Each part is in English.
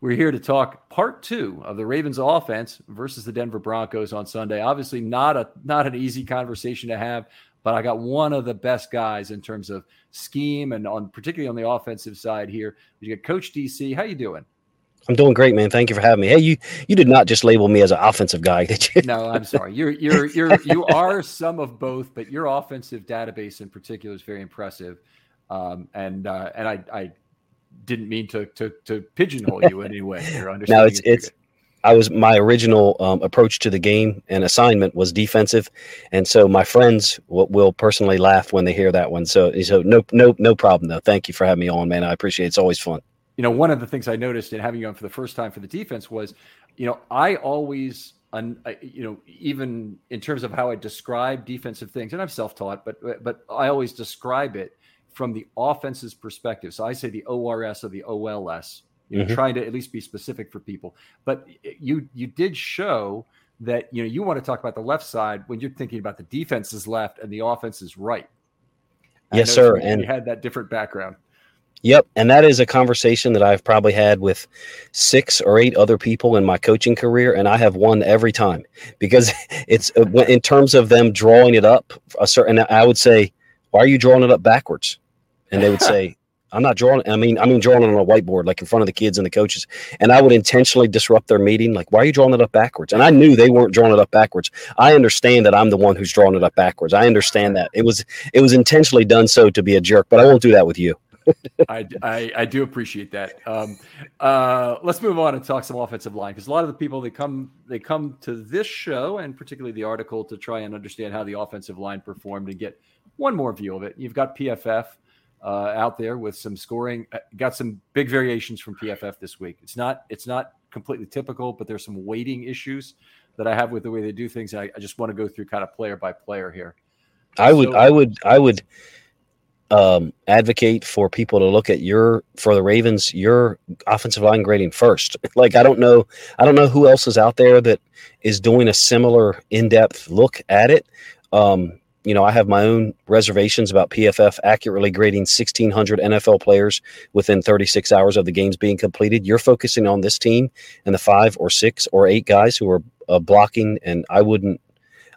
We're here to talk part two of the Ravens offense versus the Denver Broncos on Sunday. Obviously, not a not an easy conversation to have, but I got one of the best guys in terms of scheme and on particularly on the offensive side here. You got Coach DC. How you doing? I'm doing great, man. Thank you for having me. Hey, you you did not just label me as an offensive guy, did you? no, I'm sorry. You're you're you're you are some of both, but your offensive database in particular is very impressive. Um, and uh, and I I didn't mean to to, to pigeonhole you in any way. no, it's it's. I was my original um, approach to the game and assignment was defensive, and so my friends will, will, personally laugh when they hear that one. So so no no no problem though. Thank you for having me on, man. I appreciate it. It's always fun. You know, one of the things I noticed in having you on for the first time for the defense was, you know, I always un, you know, even in terms of how I describe defensive things, and I'm self-taught, but but I always describe it from the offense's perspective. So I say the ORS or the OLS, you know, mm-hmm. trying to at least be specific for people. But you you did show that you know you want to talk about the left side when you're thinking about the defense's left and the offense's right. yes, sir. And you had that different background. Yep, and that is a conversation that I've probably had with six or eight other people in my coaching career, and I have won every time because it's uh, in terms of them drawing it up a certain. I would say, why are you drawing it up backwards? And they would say, I'm not drawing. I mean, I mean, drawing on a whiteboard, like in front of the kids and the coaches. And I would intentionally disrupt their meeting. Like, why are you drawing it up backwards? And I knew they weren't drawing it up backwards. I understand that I'm the one who's drawing it up backwards. I understand that it was it was intentionally done so to be a jerk, but I won't do that with you. I, I, I do appreciate that. Um, uh, let's move on and talk some offensive line because a lot of the people they come they come to this show and particularly the article to try and understand how the offensive line performed and get one more view of it. You've got PFF uh, out there with some scoring. Uh, got some big variations from PFF this week. It's not it's not completely typical, but there's some weighting issues that I have with the way they do things. I, I just want to go through kind of player by player here. I would, so, I would, I would um, advocate for people to look at your for the Ravens your offensive line grading first. Like I don't know, I don't know who else is out there that is doing a similar in depth look at it. Um, you know, I have my own reservations about PFF accurately grading 1,600 NFL players within 36 hours of the games being completed. You're focusing on this team and the five or six or eight guys who are uh, blocking, and I wouldn't,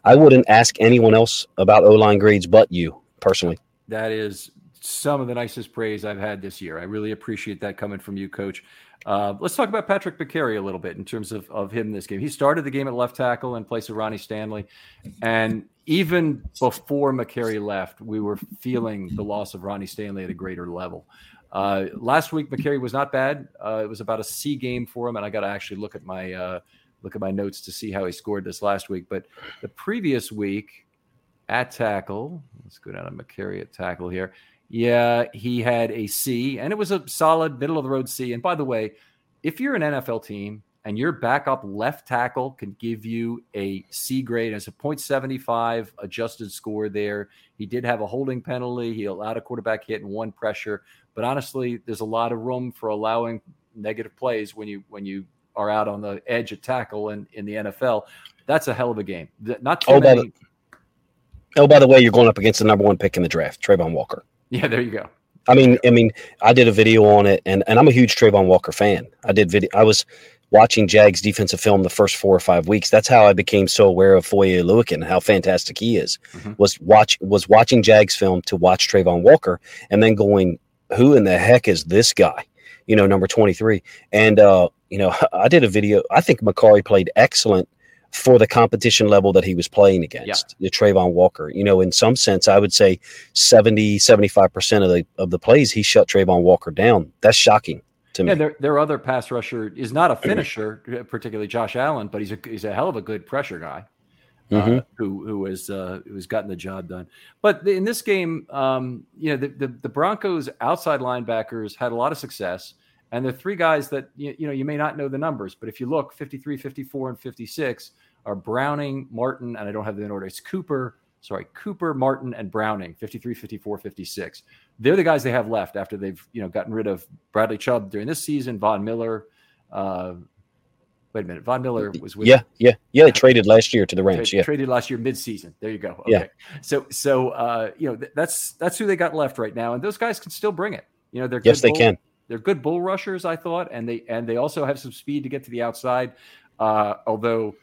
I wouldn't ask anyone else about O line grades but you personally. That is some of the nicest praise I've had this year. I really appreciate that coming from you, Coach. Uh, let's talk about Patrick Mekari a little bit in terms of, of him in this game. He started the game at left tackle in place of Ronnie Stanley. And even before Mekari left, we were feeling the loss of Ronnie Stanley at a greater level. Uh, last week, Mekari was not bad. Uh, it was about a C game for him, and I got to actually look at my uh, look at my notes to see how he scored this last week. But the previous week, at tackle, let's go down to Mekari at tackle here. Yeah, he had a C, and it was a solid middle of the road C. And by the way, if you're an NFL team and your backup left tackle can give you a C grade, it's a 0.75 adjusted score there. He did have a holding penalty. He allowed a quarterback hit and one pressure. But honestly, there's a lot of room for allowing negative plays when you when you are out on the edge of tackle in, in the NFL. That's a hell of a game. Not too oh, many. Oh, by the way, you're going up against the number one pick in the draft, Travon Walker. Yeah, there you go. I mean, I mean, I did a video on it, and, and I'm a huge Travon Walker fan. I did video. I was watching Jags defensive film the first four or five weeks. That's how I became so aware of Foye and how fantastic he is. Mm-hmm. Was watch was watching Jags film to watch Travon Walker, and then going, who in the heck is this guy? You know, number twenty three. And uh, you know, I did a video. I think Mekari played excellent for the competition level that he was playing against, yeah. the Travon Walker. You know, in some sense, I would say 70, 75% of the of the plays he shut Travon Walker down. That's shocking to yeah, me. Their, their other pass rusher is not a finisher, particularly Josh Allen, but he's a he's a hell of a good pressure guy. Uh, mm-hmm. Uh, who who has uh, who has gotten the job done? But in this game, um, you know, the, the, the Broncos outside linebackers had a lot of success, and the three guys that you, you know you may not know the numbers, but if you look, 53, 54, and 56 are Browning, Martin, and I don't have them in order. It's Cooper, sorry, Cooper, Martin, and Browning, 53, 54, 56. They're the guys they have left after they've, you know, gotten rid of Bradley Chubb during this season, Von Miller. Uh, wait a minute, Von Miller was with Yeah, yeah, yeah. They traded last year to the Rams. yeah. Traded last year midseason. There you go. Okay. Yeah. So so uh, you know, th- that's that's who they got left right now. And those guys can still bring it. You know, they're yes, they bull, can. They're good bull rushers, I thought, and they and they also have some speed to get to the outside. Uh, although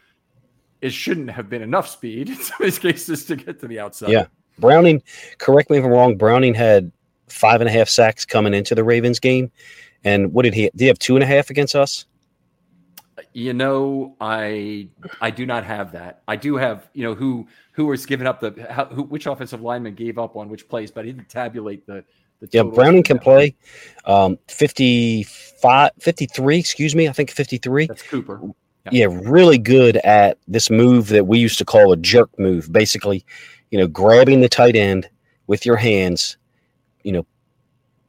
it shouldn't have been enough speed in some of these cases to get to the outside. Yeah. Browning, correct me if I'm wrong, Browning had five and a half sacks coming into the Ravens game. And what did he did he have two and a half against us? You know, I I do not have that. I do have, you know, who who was giving up the how, who which offensive lineman gave up on which plays, but I didn't tabulate the the yeah, Browning can play um 55 53, excuse me, I think 53. That's Cooper yeah, really good at this move that we used to call a jerk move. Basically, you know, grabbing the tight end with your hands, you know,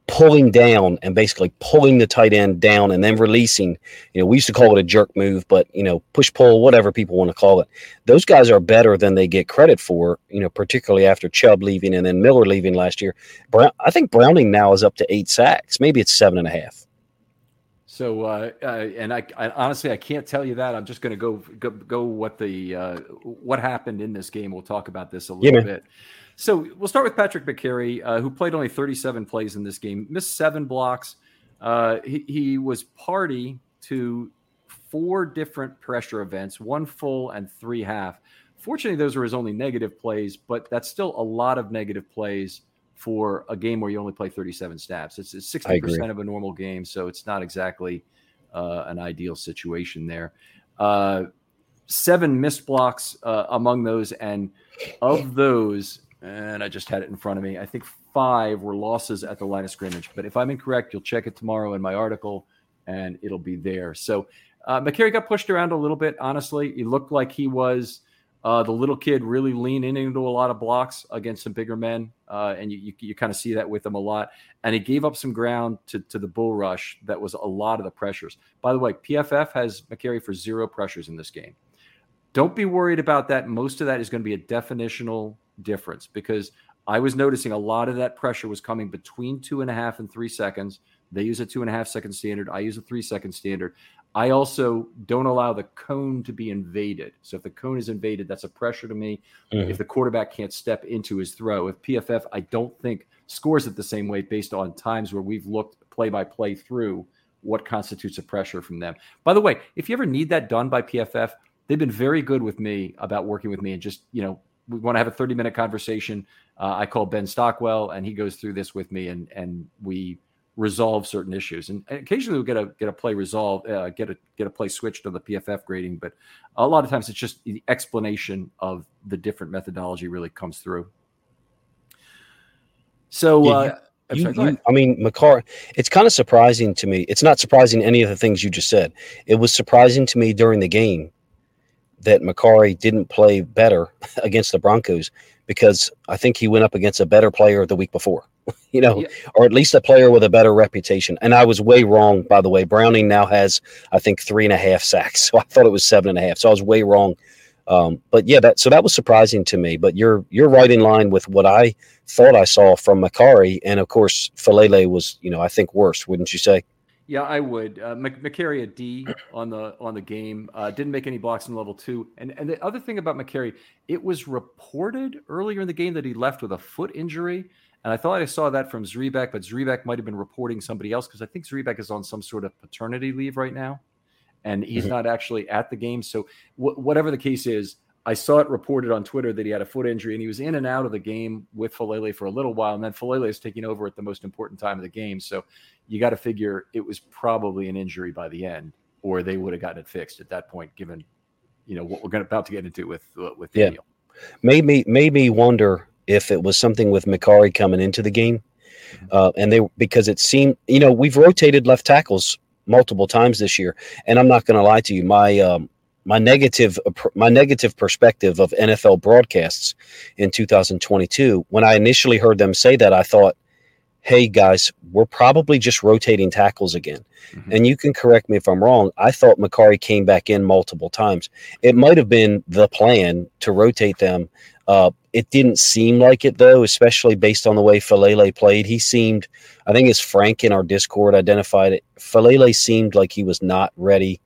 pulling down and basically pulling the tight end down and then releasing. You know, we used to call it a jerk move, but you know, push pull, whatever people want to call it. Those guys are better than they get credit for. You know, particularly after Chubb leaving and then Miller leaving last year. Brown, I think Browning now is up to eight sacks. Maybe it's seven and a half. So, uh, uh, and I, I, honestly, I can't tell you that. I'm just going to go, go, what the uh, what happened in this game. We'll talk about this a little yeah, bit. So we'll start with Patrick Mekari, uh, who played only 37 plays in this game, missed seven blocks. Uh, he, he was party to four different pressure events, one full and three half. Fortunately, those were his only negative plays, but that's still a lot of negative plays for a game where you only play 37 snaps. It's, 60% of a normal game, so it's not exactly uh, an ideal situation there. Uh, seven missed blocks uh, among those, and of those, and I just had it in front of me, I think five were losses at the line of scrimmage. But if I'm incorrect, you'll check it tomorrow in my article, and it'll be there. So uh, Mekari got pushed around a little bit, honestly. He looked like he was – uh, the little kid really leaning into a lot of blocks against some bigger men, uh, and you, you, you kind of see that with him a lot. And he gave up some ground to, to the bull rush that was a lot of the pressures. By the way, PFF has Mekari for zero pressures in this game. don't be worried about that. Most of that is going to be a definitional difference because I was noticing a lot of that pressure was coming between two and a half and three seconds. They use a two and a half second standard. I use a three second standard. I also don't allow the cone to be invaded. So if the cone is invaded, that's a pressure to me. Mm-hmm. If the quarterback can't step into his throw, if PFF, I don't think scores it the same way based on times where we've looked play by play through what constitutes a pressure from them. By the way, if you ever need that done by PFF, they've been very good with me about working with me and just, you know, we want to have a 30 minute conversation. Uh, I call Ben Stockwell and he goes through this with me and, and we resolve certain issues. And occasionally we'll get a, get a play resolved, uh, get a, get a play switched on the PFF grading. But a lot of times it's just the explanation of the different methodology really comes through. So, uh, you, you, I mean, McCarr, it's kind of surprising to me. It's not surprising any of the things you just said. It was surprising to me during the game that Mekari didn't play better against the Broncos because I think he went up against a better player the week before, you know, yeah. or at least a player with a better reputation. And I was way wrong, by the way. Browning now has, I think, three and a half sacks. So I thought it was seven and a half. So I was way wrong. Um, but yeah, that so that was surprising to me. But you're you're right in line with what I thought I saw from Mekari, and of course, Faalele was, you know, I think worse, wouldn't you say? Yeah, I would. Uh, Mekari a D on the on the game. Uh, didn't make any blocks in level two. And and the other thing about Mekari, it was reported earlier in the game that he left with a foot injury. And I thought I saw that from Zrebiec, but Zrebiec might have been reporting somebody else because I think Zrebiec is on some sort of paternity leave right now, and he's mm-hmm. not actually at the game. So wh- whatever the case is, I saw it reported on Twitter that he had a foot injury and he was in and out of the game with Faalele for a little while. And then Faalele is taking over at the most important time of the game. So you got to figure it was probably an injury by the end, or they would have gotten it fixed at that point, given you know what we're going about to get into with uh, with Daniel. Yeah. Made me made me wonder if it was something with Mekari coming into the game, mm-hmm. uh, and they because it seemed you know we've rotated left tackles multiple times this year, and I'm not going to lie to you, my um, my negative my negative perspective of NFL broadcasts in 2022 when I initially heard them say that I thought hey guys we're probably just rotating tackles again mm-hmm. and you can correct me if I'm wrong I thought Mekari came back in multiple times it might have been the plan to rotate them uh, it didn't seem like it though especially based on the way Faalele played he seemed I think as Frank in our discord identified it Faalele seemed like he was not ready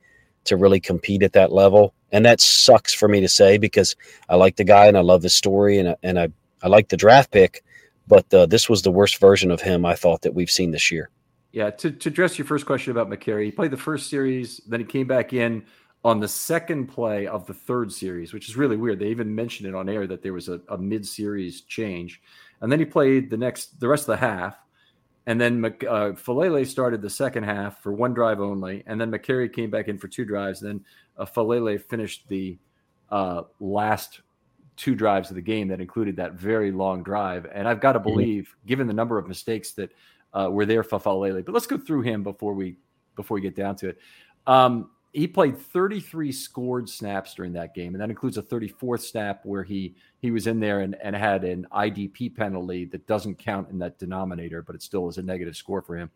to really compete at that level. And that sucks for me to say because I like the guy and I love his story and, and I, I like the draft pick. But uh, this was the worst version of him I thought that we've seen this year. Yeah, to, to address your first question about Mekari, he played the first series, then he came back in on the second play of the third series, which is really weird. They even mentioned it on air that there was a, a mid-series change, and then he played the next the rest of the half, and then uh, Faalele started the second half for one drive only, and then Mekari came back in for two drives. And then uh, Faalele finished the uh, last two drives of the game that included that very long drive. And I've got to mm-hmm. believe, mm-hmm. given the number of mistakes that uh, were there for Faalele, but let's go through him before we before we get down to it. Um, he played 33 scored snaps during that game, and that includes a 34th snap where he he was in there and, and had an IDP penalty that doesn't count in that denominator, but it still is a negative score for him.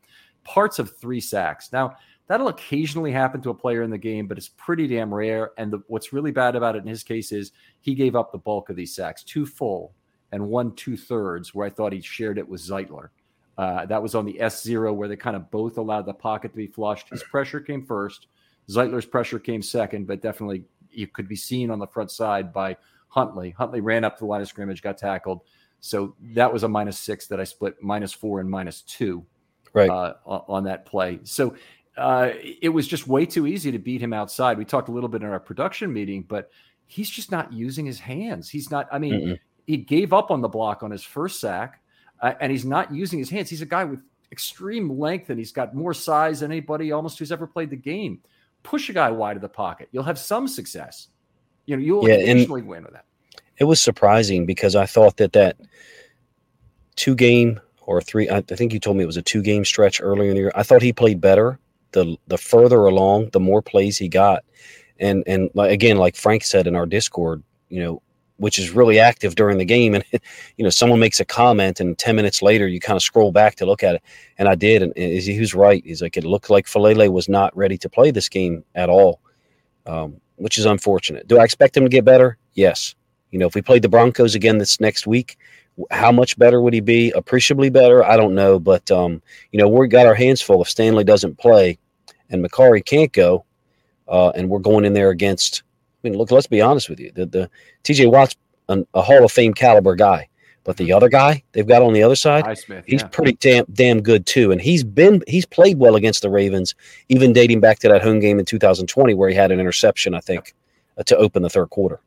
Parts of three sacks. Now that'll occasionally happen to a player in the game, but it's pretty damn rare. And the, what's really bad about it in his case is he gave up the bulk of these sacks, two full and one two thirds, where I thought he shared it with Zeitler. Uh, that was on the S zero where they kind of both allowed the pocket to be flushed. His pressure came first Zeitler's pressure came second, but definitely you could be seen on the front side by Huntley. Huntley ran up the line of scrimmage, got tackled. So that was a minus six that I split minus four and minus two right. Uh, on that play. So uh, it was just way too easy to beat him outside. We talked a little bit in our production meeting, but he's just not using his hands. He's not, I mean, Mm-mm. he gave up on the block on his first sack, uh, and he's not using his hands. He's a guy with extreme length and he's got more size than anybody almost who's ever played the game push a guy wide of the pocket. You'll have some success. You know, you'll yeah, occasionally win with that. It was surprising because I thought that that two game or three, I think you told me it was a two game stretch earlier in the year. I thought he played better. The the further along, the more plays he got. And and again, like Frank said in our Discord, you know, which is really active during the game. And you know, someone makes a comment, and ten minutes later, you kind of scroll back to look at it. And I did, and, he was right. He's like, it looked like Faalele was not ready to play this game at all. Um, which is unfortunate. Do I expect him to get better? Yes. You know, if we played the Broncos again this next week, how much better would he be? Appreciably better? I don't know, but um, you know, we've got our hands full. If Stanley doesn't play and Mekari can't go, uh, and we're going in there against. I mean, look, let's be honest with you. The, the TJ Watt's an, a Hall of Fame caliber guy, but the other guy they've got on the other side, Highsmith, he's yeah. pretty damn damn good too. And he's been he's played well against the Ravens, even dating back to that home game in 2020 where he had an interception, I think, uh, to open the third quarter.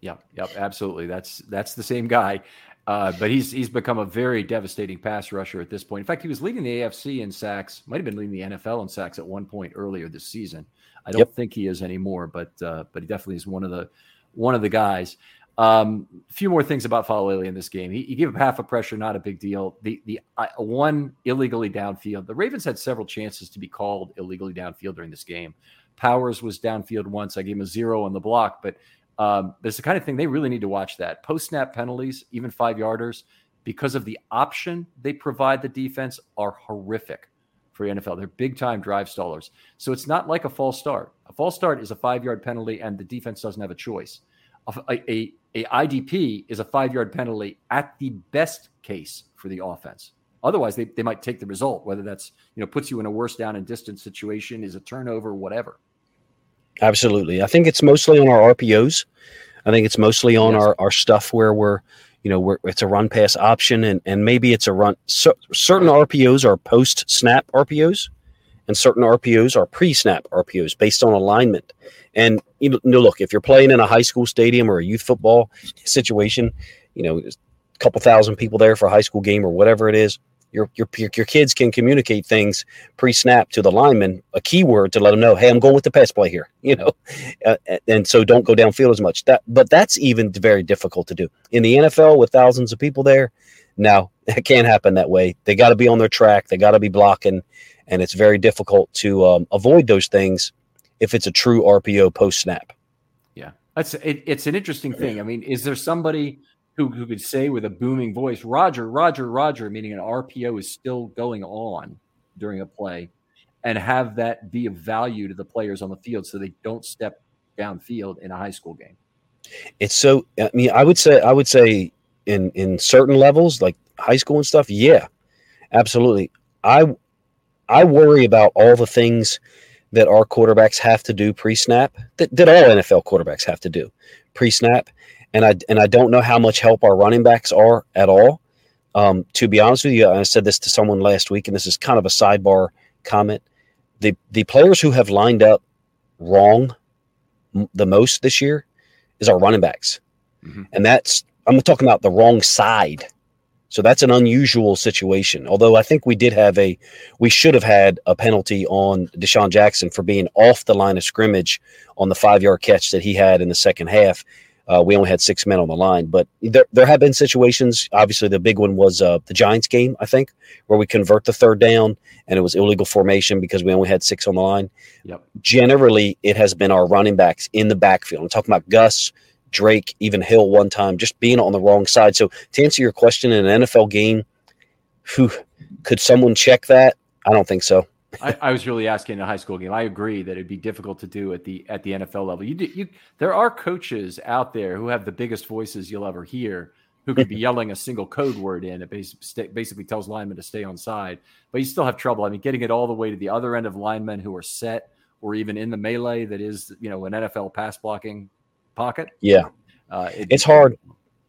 Yep, yep, absolutely. That's that's the same guy, uh, but he's he's become a very devastating pass rusher at this point. In fact, he was leading the AFC in sacks. Might have been leading the NFL in sacks at one point earlier this season. I don't Yep. think he is anymore, but uh, but he definitely is one of the one of the guys. Um, a few more things about Faalele in this game. He, he gave up half a pressure, not a big deal. The the uh, one illegally downfield. The Ravens had several chances to be called illegally downfield during this game. Powers was downfield once. I gave him a zero on the block, but um, it's the kind of thing they really need to watch. That post snap penalties, even five yarders, because of the option they provide the defense, are horrific for the NFL. They're big time drive stallers. So it's not like a false start. A false start is a five yard penalty, and the defense doesn't have a choice. A, a, a IDP is a five yard penalty at the best case for the offense. Otherwise, they, they might take the result, whether that's, you know, puts you in a worse down and distance situation, is a turnover, whatever. Absolutely. I think it's mostly on our RPOs. I think it's mostly on Yes. our, our stuff where we're, you know, we're, it's a run pass option and, and maybe it's a run. So, certain RPOs are post snap RPOs and certain RPOs are pre snap RPOs based on alignment. And, you know, look, if you're playing in a high school stadium or a youth football situation, you know, a couple thousand people there for a high school game or whatever it is, your, your, your, kids can communicate things pre-snap to the lineman a keyword to let them know hey i'm going with the pass play here you know? Uh, and so don't go downfield as much. That but that's even very difficult to do. In the nfl with thousands of people there no it can't happen that way. They got to be on their track. They got to be blocking and it's very difficult to um, avoid those things if it's a true rpo post snap Yeah, that's it, it's an interesting thing. I mean, is there somebody who, who could say with a booming voice, Roger, Roger, Roger, meaning an RPO is still going on during a play, and have that be of value to the players on the field so they don't step downfield in a high school game? it's so i mean i would say i would say in in certain levels like high school and stuff yeah absolutely i i worry about all the things that our quarterbacks have to do pre-snap that, that all nfl quarterbacks have to do pre-snap and i and i don't know how much help our running backs are at all um, to be honest with you i said this to someone last week and this is kind of a sidebar comment the the players who have lined up wrong m- the most this year is our running backs. Mhm. And that's, I'm talking about the wrong side. So that's an unusual situation. Although I think we did have a, we should have had a penalty on DeSean Jackson for being off the line of scrimmage on the five yard catch that he had in the second half. Uh, we only had six men on the line, but there, there have been situations. Obviously, the big one was uh, the Giants game, I think, where we convert the third down and it was illegal formation because we only had six on the line Yep. generally it has been our running backs in the backfield. I'm talking about Gus, Drake, even Hill one time, just being on the wrong side. So to answer your question, in an NFL game, who could someone check that? I don't think so. I, I was really asking in a high school game. I agree that it'd be difficult to do at the at the NFL level. You do, you there are coaches out there who have the biggest voices you'll ever hear, who could be yelling a single code word in. It bas- sta- basically tells linemen to stay on side, but you still have trouble. I mean, getting it all the way to the other end of linemen who are set or even in the melee that is you know an NFL pass blocking pocket. Yeah, Uh, it- It's hard.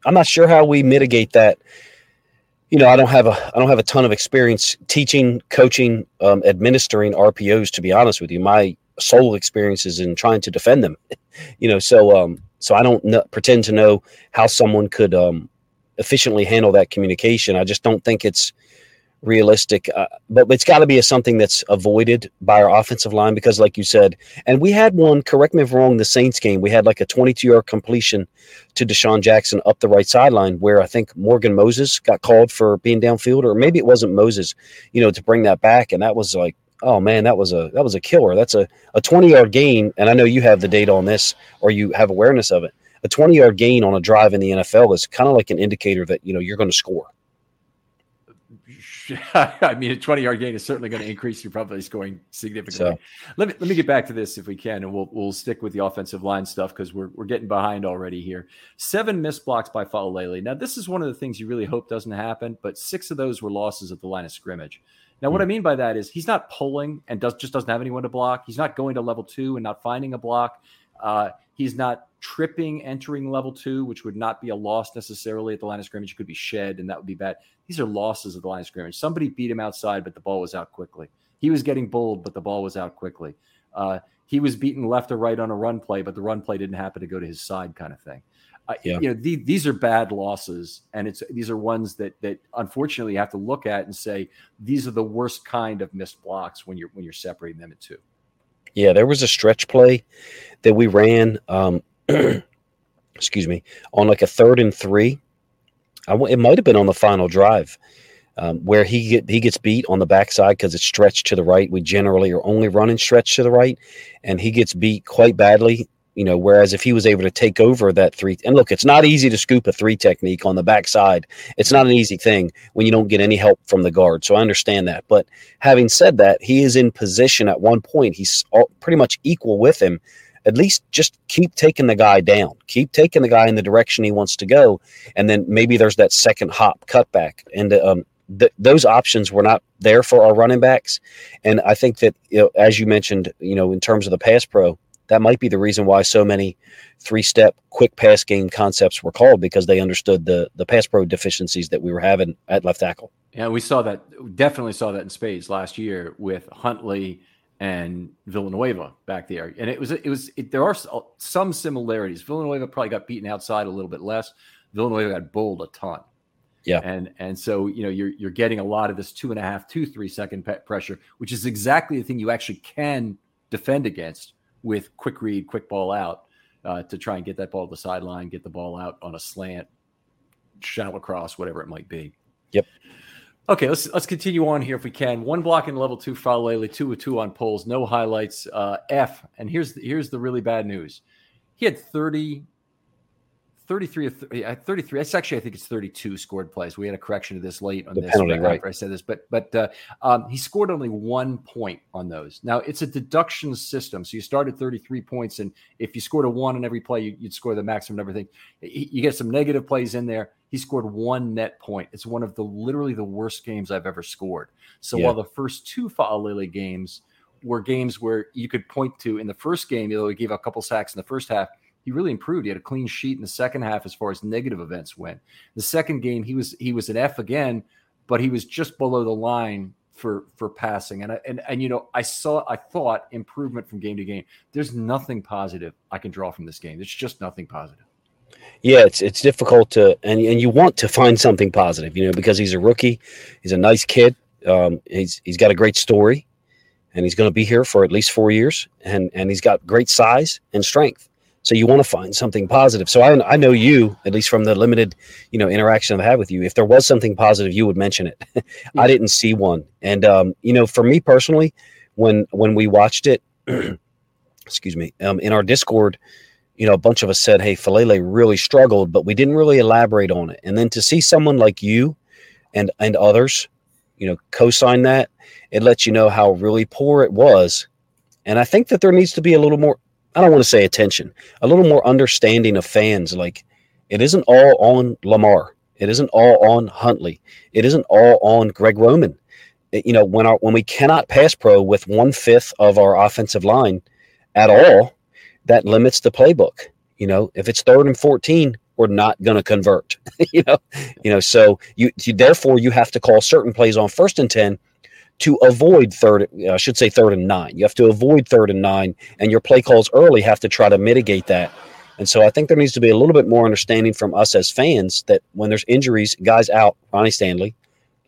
I'm not sure how we mitigate that. You know, I don't have a I don't have a ton of experience teaching, coaching, um, administering RPOs. To be honest with you, my sole experience is in trying to defend them. You know, so um, so I don't kn- pretend to know how someone could um, efficiently handle that communication. I just don't think it's realistic. Uh, but it's got to be a, something that's avoided by our offensive line because, like you said, and we had one. Correct me if I'm wrong. The Saints game, we had like a 22 yard completion to DeSean Jackson up the right sideline, where I think Morgan Moses got called for being downfield, or maybe it wasn't Moses. You know, to bring that back, and that was like. Oh man, that was a that was a killer. That's a, a 20 yard gain, and I know you have the data on this or you have awareness of it. A 20 yard gain on a drive in the NFL is kind of like an indicator that you know you're going to score. I mean, a 20 yard gain is certainly going to increase your probability scoring significantly. So, let me let me get back to this if we can, and we'll we'll stick with the offensive line stuff because we're we're getting behind already here. Seven missed blocks by Faalele. Now, this is one of the things you really hope doesn't happen, but six of those were losses at the line of scrimmage. Now, what I mean by that is he's not pulling and does just doesn't have anyone to block. He's not going to level two and not finding a block. Uh, he's not tripping entering level two, which would not be a loss necessarily at the line of scrimmage. It could be shed, and that would be bad. These are losses at the line of scrimmage. Somebody beat him outside, but the ball was out quickly. He was getting bulled, but the ball was out quickly. Uh, he was beaten left or right on a run play, but the run play didn't happen to go to his side, kind of thing. Uh, yeah. You know, the, these are bad losses, and it's these are ones that that unfortunately you have to look at and say these are the worst kind of missed blocks when you're when you're separating them in two. Yeah, there was a stretch play that we ran. Um, excuse me, on like a third and three. I, it might have been on the final drive. Um, where he get, he gets beat on the backside because it's stretched to the right. We generally are only running stretch to the right, and he gets beat quite badly you know, whereas if he was able to take over that three, and look, it's not easy to scoop a three technique on the backside. It's not an easy thing when you don't get any help from the guard. So I understand that. But having said that, he is in position at one point. He's all, pretty much equal with him. At least just keep taking the guy down, keep taking the guy in the direction he wants to go. And then maybe there's that second hop cutback. And um, th- those options were not there for our running backs. And I think that, you know, as you mentioned, you know, in terms of the pass pro, that might be the reason why so many three-step quick pass game concepts were called because they understood the the pass pro deficiencies that we were having at left tackle. Yeah, we saw that. Definitely saw that in spades last year with Huntley and Villanueva back there, and it was it was it, there are some similarities. Villanueva probably got beaten outside a little bit less. Villanueva got bowled a ton. Yeah, and and so you know you're you're getting a lot of this two and a half, two three second pressure, which is exactly the thing you actually can defend against with quick read, quick ball out uh, to try and get that ball to the sideline, get the ball out on a slant, shallow cross, whatever it might be. Yep. Okay, let's let's continue on here if we can. One block in level two, Faalele, two with two on pulls, no highlights. Uh, F, and here's the, here's the really bad news. He had 30 33 or 33 it's actually i think it's 32 scored plays. We had a correction to this late on the this penalty, right. i said this but but uh, um, he scored only one point on those. Now it's a deduction system so you start at 33 points and if you scored a one on every play you, would score the maximum and everything. You get some negative plays in there. He scored one net point. It's one of the literally the worst games i've ever scored. So yeah. while the first two Faalele games were games where you could point to in the first game you know he gave a couple sacks in the first half he really improved. He had a clean sheet in the second half as far as negative events went. The second game, he was he was an F again, but he was just below the line for for passing. And I, and and you know, I saw I thought improvement from game to game. There's nothing positive I can draw from this game. There's just nothing positive. Yeah, it's it's difficult to and and you want to find something positive, you know, because he's a rookie, he's a nice kid, um, he's he's got a great story, and he's going to be here for at least four years, and and he's got great size and strength. So you want to find something positive. So I, I know you, at least from the limited, you know, interaction I've had with you. If there was something positive, you would mention it. I didn't see one, and um, you know, for me personally, when when we watched it, excuse me, um, in our Discord, you know, a bunch of us said, "Hey, Faalele really struggled," but we didn't really elaborate on it. And then to see someone like you and and others, you know, co-sign that, it lets you know how really poor it was. And I think that there needs to be a little more I don't want to say attention, a little more understanding of fans. Like it isn't all on Lamar. It isn't all on Huntley. It isn't all on Greg Roman. It, you know, when our when we cannot pass pro with one fifth of our offensive line at all, that limits the playbook. You know, if it's third and fourteen, we're not going to convert. you know, you know, so you, you therefore you have to call certain plays on first and ten to avoid third, I should say third and nine. You have to avoid third and nine, and your play calls early have to try to mitigate that. And so I think there needs to be a little bit more understanding from us as fans that when there's injuries, guys out, Ronnie Stanley,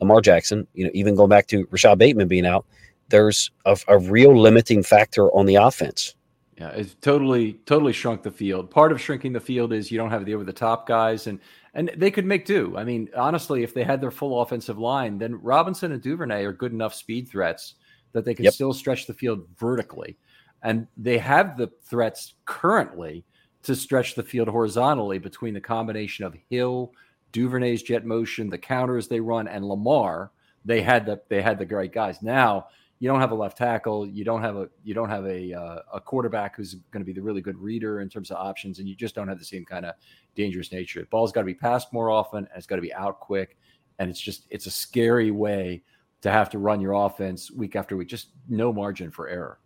Lamar Jackson, you know, even going back to Rashod Bateman being out, there's a, a real limiting factor on the offense. Yeah, it's totally, totally shrunk the field. Part of shrinking the field is you don't have the over the top guys, and and they could make do. I mean, honestly, if they had their full offensive line, then Robinson and Duvernay are good enough speed threats that they can yep. still stretch the field vertically. And they have the threats currently to stretch the field horizontally between the combination of Hill, Duvernay's jet motion, the counters they run, and Lamar, they had the they had the great guys. Now you don't have a left tackle, you don't have a you don't have a uh, a quarterback who's going to be the really good reader in terms of options, and you just don't have the same kind of dangerous nature. The ball's got to be passed more often, and it's got to be out quick, and it's just it's a scary way to have to run your offense week after week. Just no margin for error.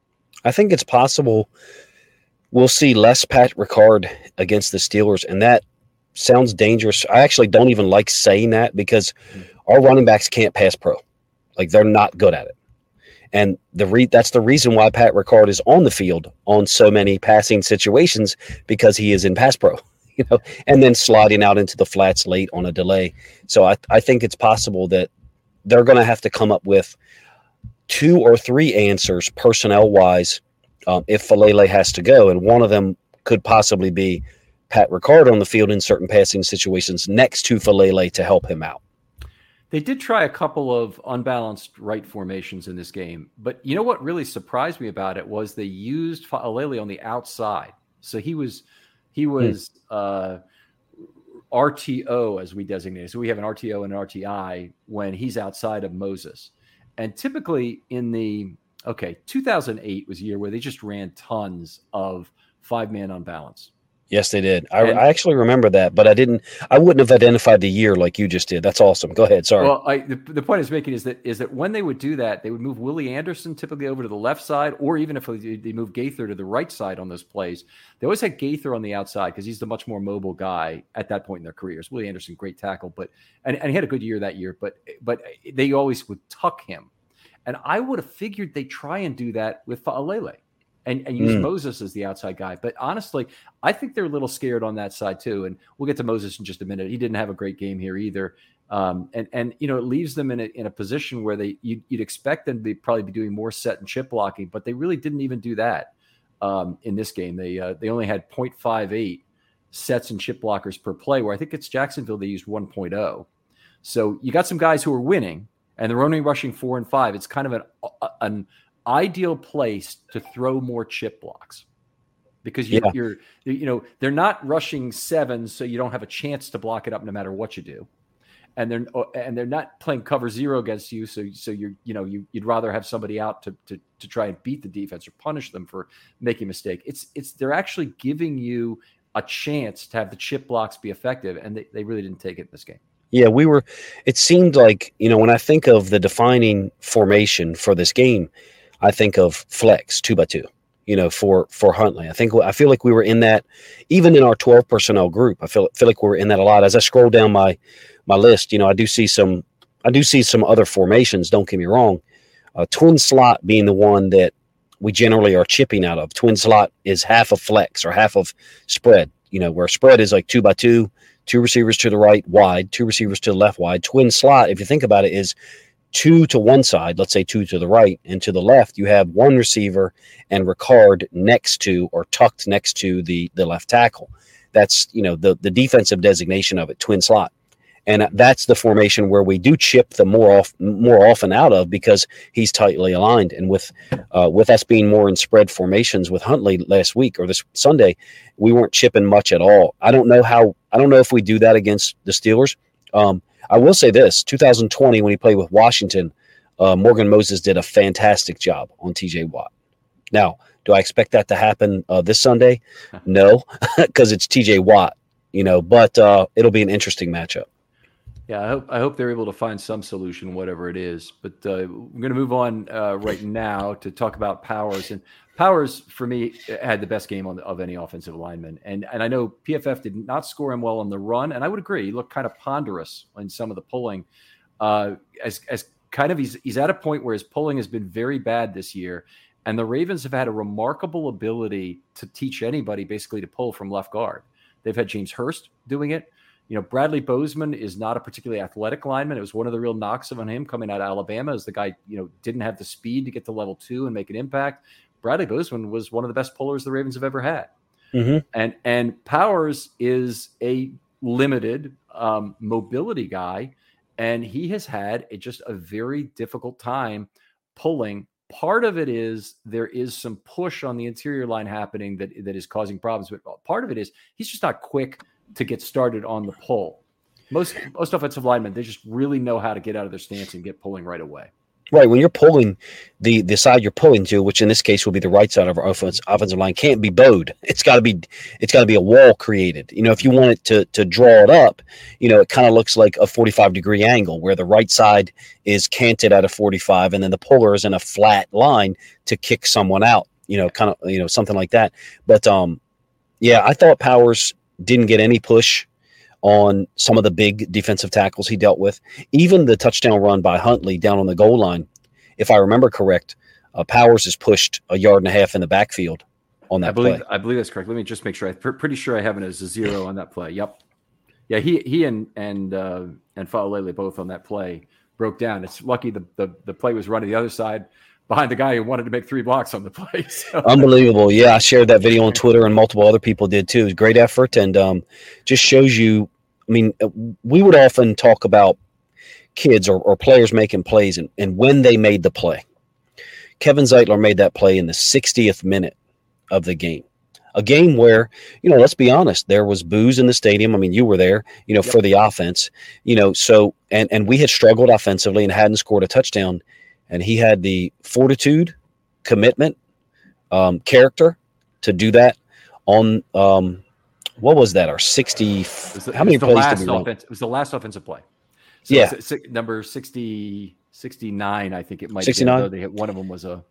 I think it's possible we'll see less Pat Ricard against the Steelers, and that sounds dangerous. I actually don't even like saying that because mm-hmm. our running backs can't pass pro. Like they're not good at it. And the re- that's the reason why Pat Ricard is on the field on so many passing situations because he is in pass pro, you know, and then sliding out into the flats late on a delay. So I, I think it's possible that they're going to have to come up with two or three answers personnel wise um, if Faalele has to go. And one of them could possibly be Pat Ricard on the field in certain passing situations next to Faalele to help him out. They did try a couple of unbalanced right formations in this game, but you know what really surprised me about it was they used Faalele on the outside. So he was he hmm. was hmm. uh, RTO as we designate. So we have an RTO and an RTI when he's outside of Moses. And typically in the okay, 2008 was a year where they just ran tons of five man unbalanced. Yes, they did. I, and, I, actually remember that, but I didn't. I wouldn't have identified the year like you just did. That's awesome. Go ahead. Sorry. Well, I, the, the point is making is that is that when they would do that, they would move Willie Anderson typically over to the left side, or even if they move Gaither to the right side on those plays, they always had Gaither on the outside because he's the much more mobile guy at that point in their careers. Willie Anderson, great tackle, but and, and he had a good year that year, but but they always would tuck him, and I would have figured they try and do that with Faalele and, and use mm. Moses as the outside guy. But honestly, I think they're a little scared on that side too. And we'll get to Moses in just a minute. He didn't have a great game here either. Um, and and you know it leaves them in a in a position where they you'd, you'd, expect them to be probably be doing more set and chip blocking, but they really didn't even do that um, in this game. They uh, they only had 0.58 sets and chip blockers per play, where I think it's Jacksonville they used 1.0. So you got some guys who are winning, and they're only rushing four and five. It's kind of an an ideal place to throw more chip blocks because you, yeah. you're you know they're not rushing seven, so you don't have a chance to block it up no matter what you do, and they're oh, and they're not playing cover zero against you, so so you're you know you, you'd rather have somebody out to, to to try and beat the defense or punish them for making a mistake. It's it's they're actually giving you a chance to have the chip blocks be effective, and they, they really didn't take it in this game. Yeah, we were. It seemed like you know when I think of the defining formation for this game, I think of flex two by two, you know, for for Huntley. I think I feel like we were in that even in our 12 personnel group. I feel feel like we are in that a lot. As I scroll down my my list, you know, I do see some I do see some other formations, don't get me wrong. Uh, twin slot being the one that we generally are chipping out of. Twin slot is half of flex or half of spread, you know, where spread is like two by two, two receivers to the right wide, two receivers to the left wide. Twin slot, if you think about it, is two to one side, let's say two to the right, and to the left, you have one receiver and Ricard next to or tucked next to the the left tackle. That's you know the the defensive designation of it, twin slot, and that's the formation where we do chip the more off more often out of because he's tightly aligned. And with uh, with us being more in spread formations with Huntley last week or this Sunday, we weren't chipping much at all. I don't know how. I don't know if we do that against the Steelers. Um, I will say this: 2020, when he played with Washington, uh, Morgan Moses did a fantastic job on T.J. Watt. Now, do I expect that to happen uh, this Sunday? No, because it's T.J. Watt. You know, but uh, it'll be an interesting matchup. Yeah, I hope I hope they're able to find some solution, whatever it is. But uh, we're going to move on uh, right now to talk about Powers. And Powers, for me, had the best game on of any offensive lineman, and and I know PFF did not score him well on the run, and I would agree. He looked kind of ponderous in some of the pulling. Uh, as as kind of he's he's at a point where his pulling has been very bad this year, and the Ravens have had a remarkable ability to teach anybody basically to pull from left guard. They've had James Hurst doing it. You know, Bradley Bozeman is not a particularly athletic lineman. It was one of the real knocks on him coming out of Alabama, as the guy you know didn't have the speed to get to level two and make an impact. Bradley Bozeman was one of the best pullers the Ravens have ever had. Mm-hmm. And and Powers is a limited um, mobility guy, and he has had a, just a very difficult time pulling. Part of it is there is some push on the interior line happening that that is causing problems, but part of it is he's just not quick to get started on the pull. Most most offensive linemen, they just really know how to get out of their stance and get pulling right away. Right. When you're pulling the the side you're pulling to, which in this case will be the right side of our offense, offensive line, can't be bowed. It's got to be it's got to be a wall created. You know, if you want it to to draw it up, you know, it kind of looks like a 45 degree angle where the right side is canted at a 45, and then the puller is in a flat line to kick someone out. You know, kind of you know something like that. But um, yeah, I thought Powers didn't get any push on some of the big defensive tackles he dealt with. Even the touchdown run by Huntley down on the goal line, if I remember correct, uh, Powers is pushed a yard and a half in the backfield on that I believe play. I believe that's correct. Let me just make sure. I'm pretty sure I have it as a zero on that play. Yep. Yeah, he he and and uh, and Faalele both on that play broke down. It's lucky the, the the play was run to the other side behind the guy who wanted to make three blocks on the play. So. Unbelievable. Yeah, I shared that video on Twitter and multiple other people did too. It was great effort and um, just shows you. I mean, uh, we would often talk about kids or, or players making plays and, and when they made the play. Kevin Zeitler made that play in the 60th minute of the game. A game where, you know, let's be honest, there was boos in the stadium. I mean, you were there, you know, yep. for the offense, you know, so and and we had struggled offensively and hadn't scored a touchdown and he had the fortitude, commitment, um, character to do that on um, what was that? Our sixty. The, how many plays did we? Offense, it was the last offensive play. So yeah, number 60, 69, I think it might. Sixty nine. They hit one of them was a.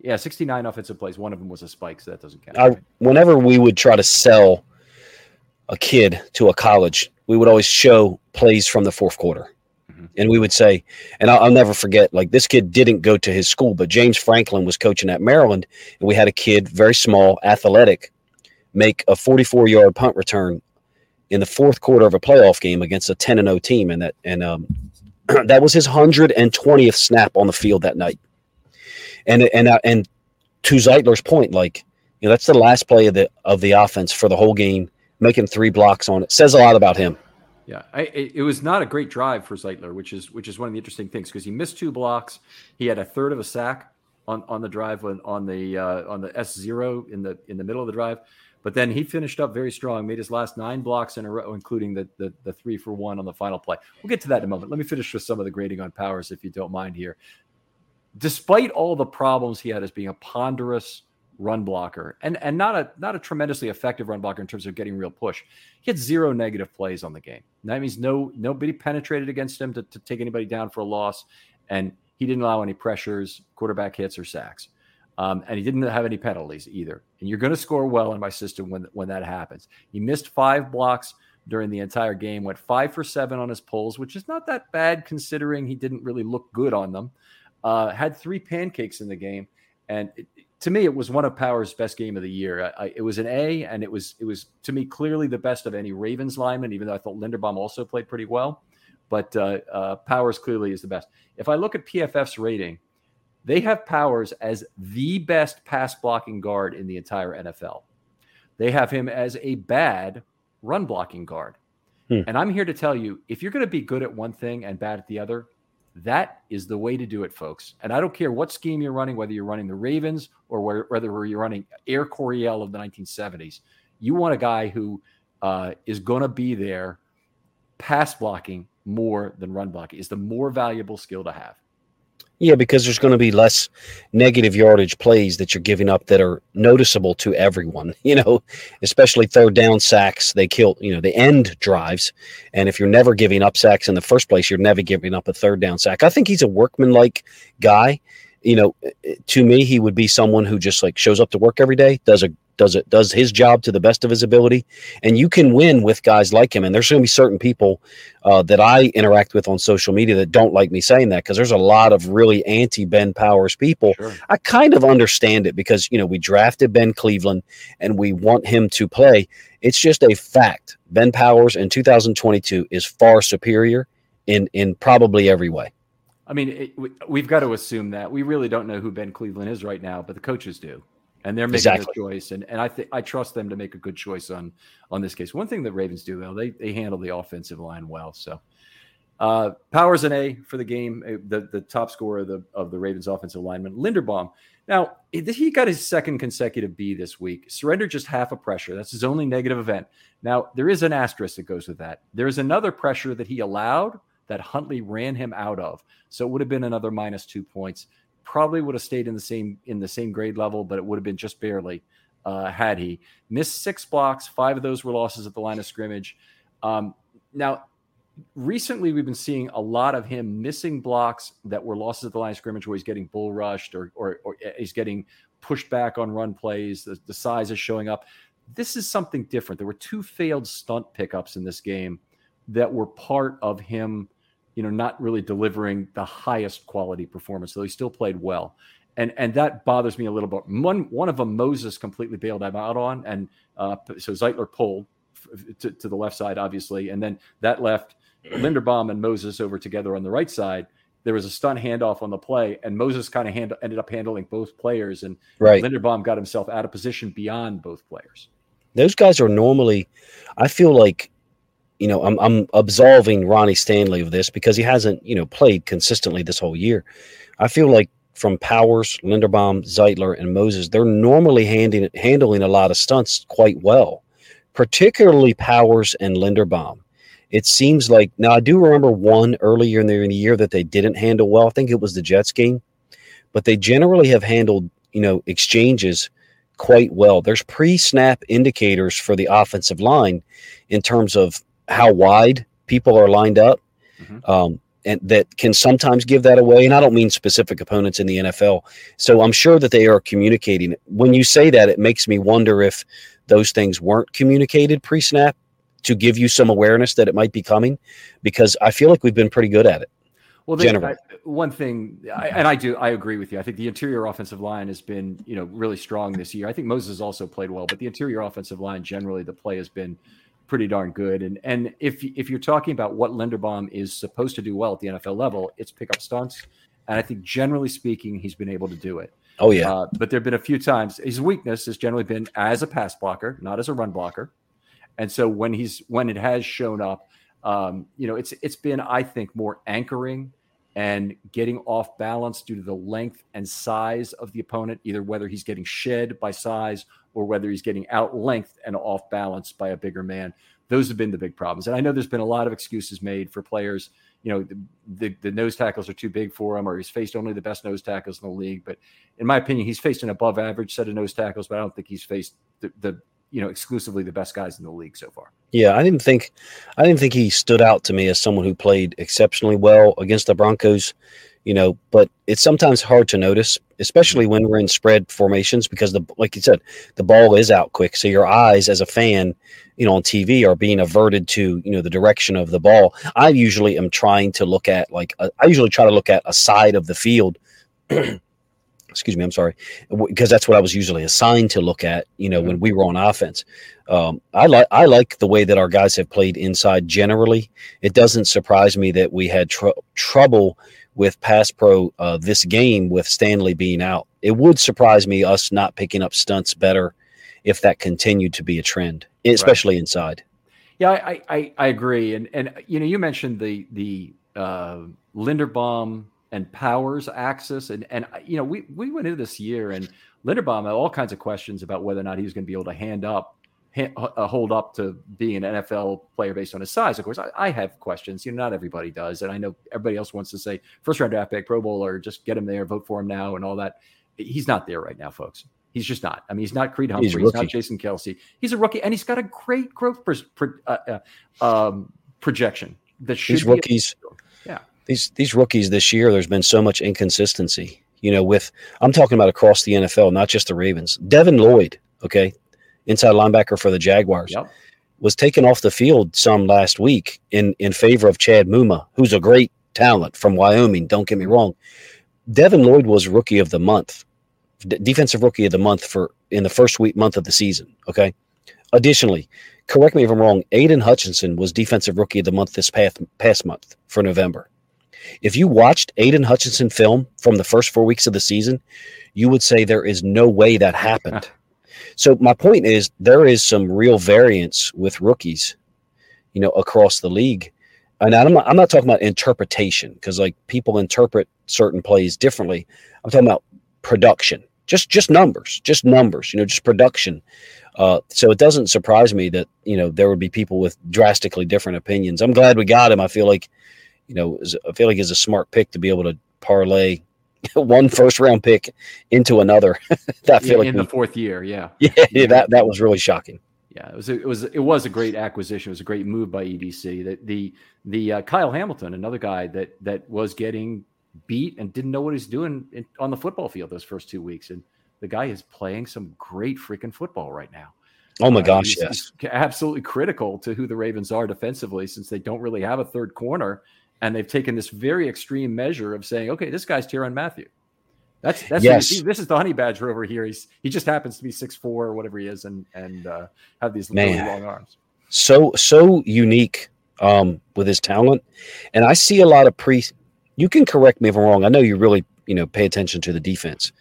Yeah, sixty nine offensive plays. One of them was a spike, so that doesn't count. I, whenever we would try to sell a kid to a college, we would always show plays from the fourth quarter. And we would say, and I'll, I'll, never forget, like this kid didn't go to his school, but James Franklin was coaching at Maryland, and we had a kid, very small, athletic, make a 44 yard punt return in the fourth quarter of a playoff game against a 10 and 0 team, and that and um, that was his 120th snap on the field that night. And and uh, and to Zeitler's point, like you know, that's the last play of the of the offense for the whole game, making three blocks on it says a lot about him. Yeah, I, it was not a great drive for Zeitler, which is which is one of the interesting things because he missed two blocks. He had a third of a sack on, on the drive when, on the uh, on the S zero in the in the middle of the drive, but then he finished up very strong, made his last nine blocks in a row, including the, the the three for one on the final play. We'll get to that in a moment. Let me finish with some of the grading on Powers, if you don't mind here. Despite all the problems he had as being a ponderous run blocker and and not a not a tremendously effective run blocker in terms of getting real push. He had zero negative plays on the game. That means no nobody penetrated against him to, to take anybody down for a loss, and he didn't allow any pressures, quarterback hits, or sacks. Um, and he didn't have any penalties either. And you're going to score well in my system when when that happens. He missed five blocks during the entire game, went five for seven on his pulls, which is not that bad considering he didn't really look good on them. Uh, had three pancakes in the game, and it, to me, it was one of Power's best game of the year. I, it was an A, and it was it was to me clearly the best of any Ravens lineman. Even though I thought Linderbaum also played pretty well, but uh, uh, Powers clearly is the best. If I look at PFF's rating, they have Powers as the best pass blocking guard in the entire NFL. They have him as a bad run blocking guard. Hmm. And I'm here to tell you, if you're going to be good at one thing and bad at the other, that is the way to do it, folks. And I don't care what scheme you're running, whether you're running the Ravens or whether you're running Air Coryell of the 1970s. You want a guy who uh, is going to be there pass blocking more than run blocking is the more valuable skill to have. Yeah, because there's going to be less negative yardage plays that you're giving up that are noticeable to everyone. You know, especially third down sacks. They kill, you know, the end drives. And if you're never giving up sacks in the first place, you're never giving up a third down sack. I think he's a workmanlike guy. You know, eh, to me, he would be someone who just like shows up to work every day, does a does it does his job to the best of his ability. And you can win with guys like him. And there's going to be certain people uh, that i interact with on social media that don't like me saying that because there's a lot of really anti ben powers people. Sure. i kind of understand it because you know we drafted ben cleveland and we want him to play. It's just a fact. Ben powers in 2022 is far superior in in probably every way. I mean, it, we, have got to assume that. We really don't know who Ben Cleveland is right now, but the coaches do and they're making exactly. a choice. And and I think I trust them to make a good choice on on this case. One thing that Ravens do though, they they handle the offensive line well. So Uh, Powers an A for the game, uh, the, the top scorer of the, of the Ravens offensive lineman. Linderbaum. Now, he got his second consecutive B this week. Surrendered just half a pressure. That's his only negative event. Now, there is an asterisk that goes with that. There is another pressure that he allowed that Huntley ran him out of. So it would have been another minus two points. Probably would have stayed in the same in the same grade level, but it would have been just barely uh, had he missed six blocks. Five of those were losses at the line of scrimmage. Um, now, recently we've been seeing a lot of him missing blocks that were losses at the line of scrimmage where he's getting bull rushed or, or, or he's getting pushed back on run plays. The, the size is showing up. This is something different. There were two failed stunt pickups in this game that were part of him, you know, not really delivering the highest quality performance, though he still played well. And and that bothers me a little bit. One one of them Moses completely bailed him out on, and uh, so Zeitler pulled to, to the left side, obviously, and then that left Linderbaum and Moses over together on the right side. There was a stunt handoff on the play, and Moses kind of hand, ended up handling both players, and right. Linderbaum got himself out of position beyond both players. Those guys are normally, I feel like, you know, I'm I'm absolving Ronnie Stanley of this because he hasn't, you know, played consistently this whole year. I feel like from Powers, Linderbaum, Zeitler, and Moses, they're normally handing, handling a lot of stunts quite well, particularly Powers and Linderbaum it seems like now I do remember one earlier in the, in the year that they didn't handle well. I think it was the Jets game, but they generally have handled you know exchanges quite well. There's pre-snap indicators for the offensive line in terms of how wide people are lined up. Mm-hmm. Um, and that can sometimes give that away. And I don't mean specific opponents in the NFL. So I'm sure that they are communicating. When you say that, it makes me wonder if those things weren't communicated pre snap to give you some awareness that it might be coming because I feel like we've been pretty good at it. Well, they, I, one thing, I, and I do, I agree with you. I think the interior offensive line has been, you know, really strong this year. I think Moses also played well, but the interior offensive line generally, the play has been pretty darn good. And and if if you're talking about what Linderbaum is supposed to do well at the NFL level, it's pick up stunts. And I think generally speaking, he's been able to do it. Oh yeah. Uh, but there have been a few times his weakness has generally been as a pass blocker, not as a run blocker. And so when he's when it has shown up, um, you know, it's it's been I think more anchoring and getting off balance due to the length and size of the opponent, either whether he's getting shed by size or whether he's getting out length and off balance by a bigger man. Those have been the big problems. And I know there's been a lot of excuses made for players. You know, the, the, the nose tackles are too big for him, or he's faced only the best nose tackles in the league. But in my opinion, he's faced an above average set of nose tackles, but I don't think he's faced the, the you know exclusively the best guys in the league so far. Yeah, I didn't think I didn't think he stood out to me as someone who played exceptionally well against the Broncos, you know, but it's sometimes hard to notice, especially when we're in spread formations because the like you said, the ball is out quick. So your eyes as a fan, you know, on TV are being averted to, you know, the direction of the ball. I usually am trying to look at like a, I usually try to look at a side of the field excuse me, I'm sorry, because that's what I was usually assigned to look at. You know, when we were on offense, um, I like I like the way that our guys have played inside. Generally, it doesn't surprise me that we had tr- trouble with pass pro uh, this game with Stanley being out. It would surprise me us not picking up stunts better if that continued to be a trend, especially right. inside. Yeah, I, I, I agree, and and you know you mentioned the the uh, Linderbaum and Powers axis. And and you know, we we went into this year and Linderbaum had all kinds of questions about whether or not he was going to be able to hand up, uh, hold up to being an NFL player based on his size. Of course, I, I, have questions. You know, not everybody does, and I know everybody else wants to say first round draft pick, Pro Bowler, just get him there, vote for him now, and all that. He's not there right now, folks. He's just not. I mean, he's not Creed Humphrey. He's, he's not Jason Kelce. He's a rookie, and he's got a great growth pro, pro, uh, uh, um, projection. That should these rookies. yeah, these these rookies this year, there's been so much inconsistency. You know, with I'm talking about across the NFL, not just the Ravens. Devin Lloyd, okay, inside linebacker for the Jaguars, yep. was taken off the field some last week in in favor of Chad Muma, who's a great talent from Wyoming. Don't get me mm-hmm. wrong. Devin Lloyd was rookie of the month, D- defensive rookie of the month for in the first week month of the season. Okay. Additionally, correct me if I'm wrong. Aidan Hutchinson was defensive rookie of the month this past past month for November. If you watched Aidan Hutchinson film from the first four weeks of the season, you would say there is no way that happened. so my point is there is some real variance with rookies, you know, across the league. and I'm not, I'm not talking about interpretation because like people interpret certain plays differently. I'm talking about production, just just numbers, just numbers, you know, just production. Uh, so it doesn't surprise me that you know there would be people with drastically different opinions. I'm glad we got him. I feel like, you know, I feel like it's a smart pick to be able to parlay one first round pick into another. Feel like in we, the fourth year, yeah. yeah, yeah, that that was really shocking. Yeah, it was a, it was it was a great acquisition. It was a great move by EDC. That the the uh, Kyle Hamilton, another guy that that was getting beat and didn't know what he's doing in, on the football field those first two weeks, and the guy is playing some great freaking football right now. Oh my uh, gosh, yes, absolutely critical to who the Ravens are defensively, since they don't really have a third corner, and they've taken this very extreme measure of saying, okay, this guy's Tyrann Mathieu. That's that's yes. this is the honey badger over here. He's he just happens to be six four or whatever he is, and and uh, have these really long arms. So so unique um, with his talent, and I see a lot of pre. You can correct me if I'm wrong. I know you really you know pay attention to the defense.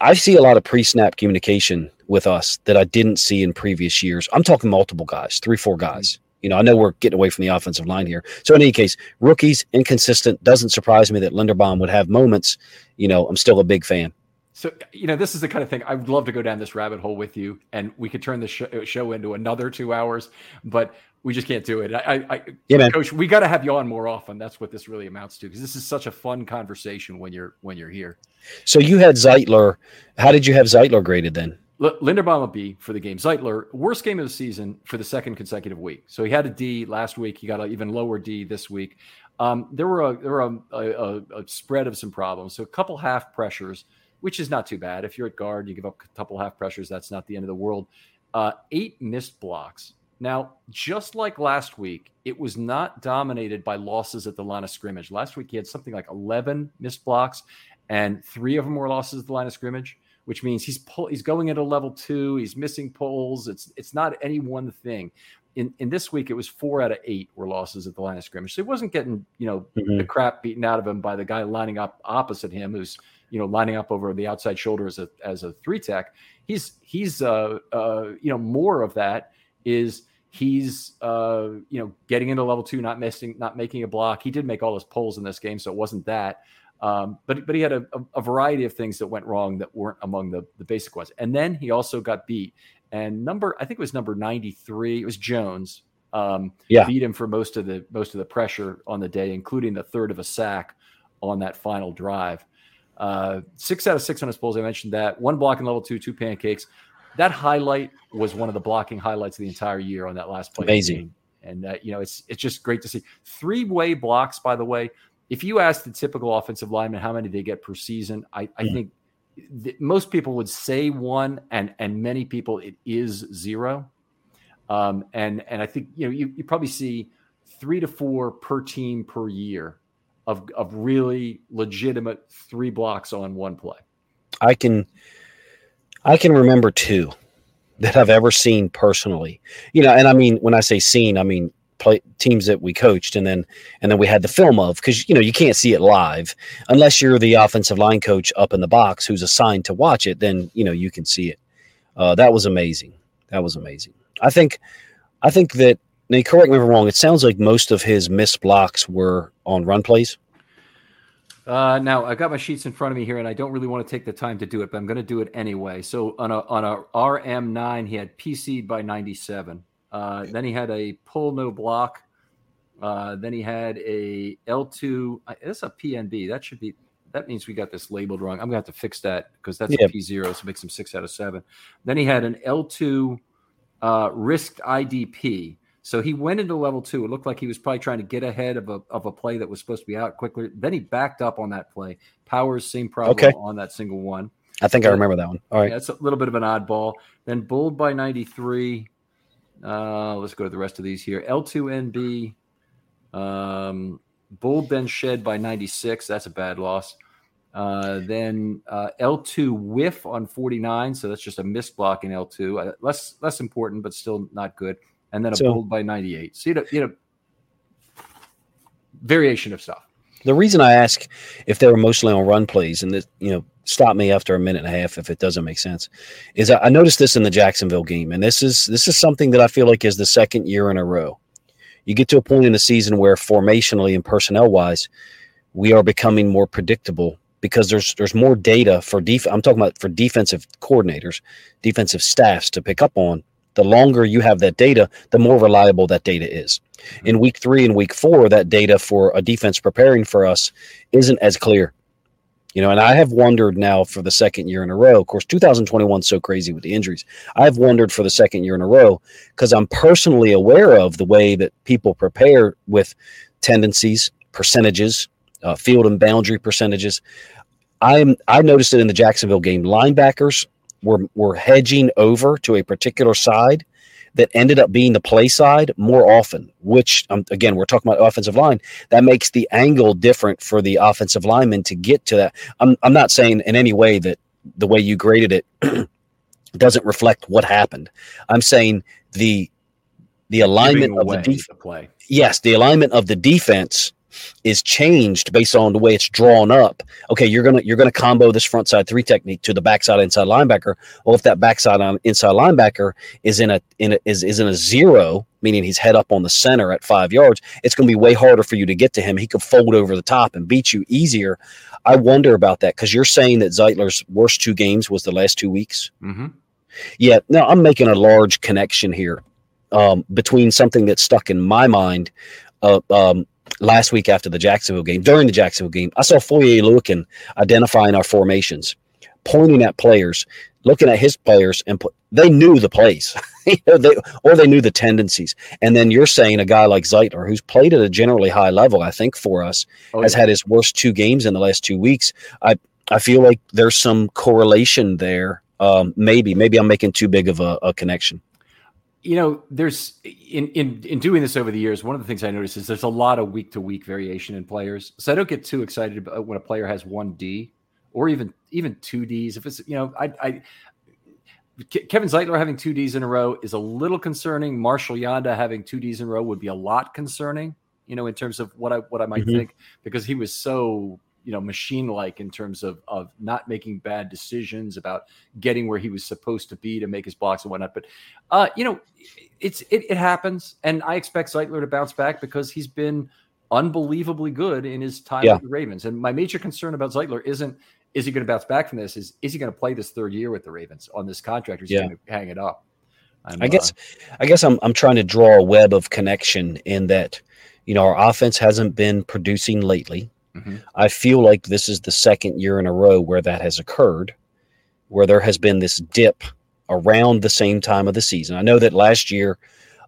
I see a lot of pre-snap communication with us that I didn't see in previous years. I'm talking multiple guys, three, four guys. You know, I know we're getting away from the offensive line here. So in any case, rookies inconsistent doesn't surprise me that Linderbaum would have moments. You know, I'm still a big fan. So you know, this is the kind of thing I would love to go down this rabbit hole with you, and we could turn the show, show into another two hours, but we just can't do it. I, I yeah, man. Coach, we got to have you on more often. That's what this really amounts to, because this is such a fun conversation when you're when you're here. So you had Zeitler. How did you have Zeitler graded then? L- Linderbaum a B for the game. Zeitler, worst game of the season for the second consecutive week. So he had a D last week. He got an even lower D this week. Um, there were a there were a, a, a, spread of some problems. So a couple half pressures, which is not too bad. If you're at guard, you give up a couple half pressures. That's not the end of the world. Uh, eight missed blocks. Now, just like last week, it was not dominated by losses at the line of scrimmage. Last week, he had something like 11 missed blocks, and three of them were losses at the line of scrimmage which means he's pull, he's going into level two. He's missing pulls. It's it's not any one thing. In in this week, it was four out of eight were losses at the line of scrimmage. So he wasn't getting you know mm-hmm. the crap beaten out of him by the guy lining up opposite him, who's you know lining up over the outside shoulder as a as a three tech. He's he's uh uh you know more of that is he's uh you know getting into level two, not missing, not making a block. He did make all his pulls in this game, so it wasn't that. Um, but but he had a, a, variety of things that went wrong that weren't among the, the basic ones. And then he also got beat. And number I think it was number 93. It was Jones. Um, yeah. beat him for most of the most of the pressure on the day, including the third of a sack on that final drive. Uh, six out of six on his pulls. I mentioned that. One block in level two, two pancakes. That highlight was one of the blocking highlights of the entire year on that last play. Amazing. And uh, you know, it's it's just great to see three way blocks. By the way, if you ask the typical offensive lineman how many they get per season, I, I think th- most people would say one, and and many people it is zero. Um, and and I think you know you, you probably see three to four per team per year of of really legitimate three blocks on one play. I can I can remember two that I've ever seen personally. You know, and I mean when I say seen, I mean play teams that we coached and then and then we had the film of because you know you can't see it live. Unless you're the offensive line coach up in the box who's assigned to watch it then you know you can see it. Uh, that was amazing. That was amazing. I think i think that now correct me if i'm wrong it sounds like most of his missed blocks were on run plays? Uh, now I've got my sheets in front of me here, and I don't really want to take the time to do it, but I'm going to do it anyway. So on a on a RM9, he had PC'd by 97. Uh, then he had a pull no block. Uh, then he had a L2. That's a PNB. That should be. That means we got this labeled wrong. I'm gonna have to fix that because that's a P0, so it makes him six out of seven. Then he had an L2 uh, risked IDP. So he went into level two. It looked like he was probably trying to get ahead of a, of a play that was supposed to be out quickly. Then he backed up on that play. Powers, same problem okay. on that single one. I think I remember that one. All right. That's a little bit of an oddball. Then bulled by 93. Uh, let's go to the rest of these here. L2NB, um, Bull then shed by 96. That's a bad loss. Uh, then uh, L2 whiff on 49. So that's just a missed block in L2. Uh, less less important, but still not good. And then a so, bull by 98. So you know, you know, variation of stuff. The reason I ask if they're mostly on run plays, and you know, stop me after a minute and a half if it doesn't make sense, is I noticed this in the Jacksonville game, and this is this is something that I feel like is the second year in a row. You get to a point in the season where formationally and personnel wise, we are becoming more predictable because there's there's more data for def- I'm talking about for defensive coordinators, defensive staffs to pick up on. The longer you have that data, the more reliable that data is. In week three and week four, that data for a defense preparing for us isn't as clear. You know, and I have wondered now for the second year in a row. Of course, 2021 so crazy with the injuries. I've wondered for the second year in a row because I'm personally aware of the way that people prepare with tendencies, percentages, uh, field and boundary percentages. I'm I noticed it in the Jacksonville game. Linebackers were were hedging over to a particular side that ended up being the play side more often, which um, again, we're talking about offensive line. That makes the angle different for the offensive lineman to get to that. I'm, I'm not saying in any way that the way you graded it doesn't reflect what happened. I'm saying the the alignment of the defense. Yes, the alignment of the defense is changed based on the way it's drawn up. Okay, you're gonna you're gonna combo this front side three technique to the backside inside linebacker. Well, if that backside on inside linebacker is in a in a, is is in a zero, meaning he's head up on the center at five yards, it's gonna be way harder for you to get to him. He could fold over the top and beat you easier. I wonder about that because you're saying that Zeitler's worst two games was the last two weeks. Mm-hmm. Yeah, no, I'm making a large connection here um, between something that's stuck in my mind. Uh, um, last week after the Jacksonville game, during the Jacksonville game, I saw Foye Oluokun identifying our formations, pointing at players, looking at his players, and put, they knew the plays, they, or they knew the tendencies. And then you're saying a guy like Zeitler, who's played at a generally high level, I think for us, oh, has had his worst two games in the last two weeks. I I feel like there's some correlation there. Um, maybe maybe I'm making too big of a, a connection you know there's in in in doing this over the years one of the things i notice is there's a lot of week to week variation in players so i don't get too excited about when a player has one d or even even two d's if it's you know i i Kevin Zeitler having two D's in a row is a little concerning. Marshall Yanda having two D's in a row would be a lot concerning, you know, in terms of what I what I might mm-hmm. think, because he was so you know machine like in terms of of not making bad decisions about getting where he was supposed to be to make his blocks and whatnot. But uh, you know, it's it, it happens, and I expect Zeitler to bounce back because he's been unbelievably good in his time yeah. with the Ravens. And my major concern about Zeitler isn't is he going to bounce back from this? Is is he going to play this third year with the Ravens on this contract? Or is yeah. he going to hang it up? I'm, i guess uh, I guess I'm I'm trying to draw a web of connection in that you know our offense hasn't been producing lately. Mm-hmm. I feel like this is the second year in a row where that has occurred, where there has been this dip around the same time of the season. I know that last year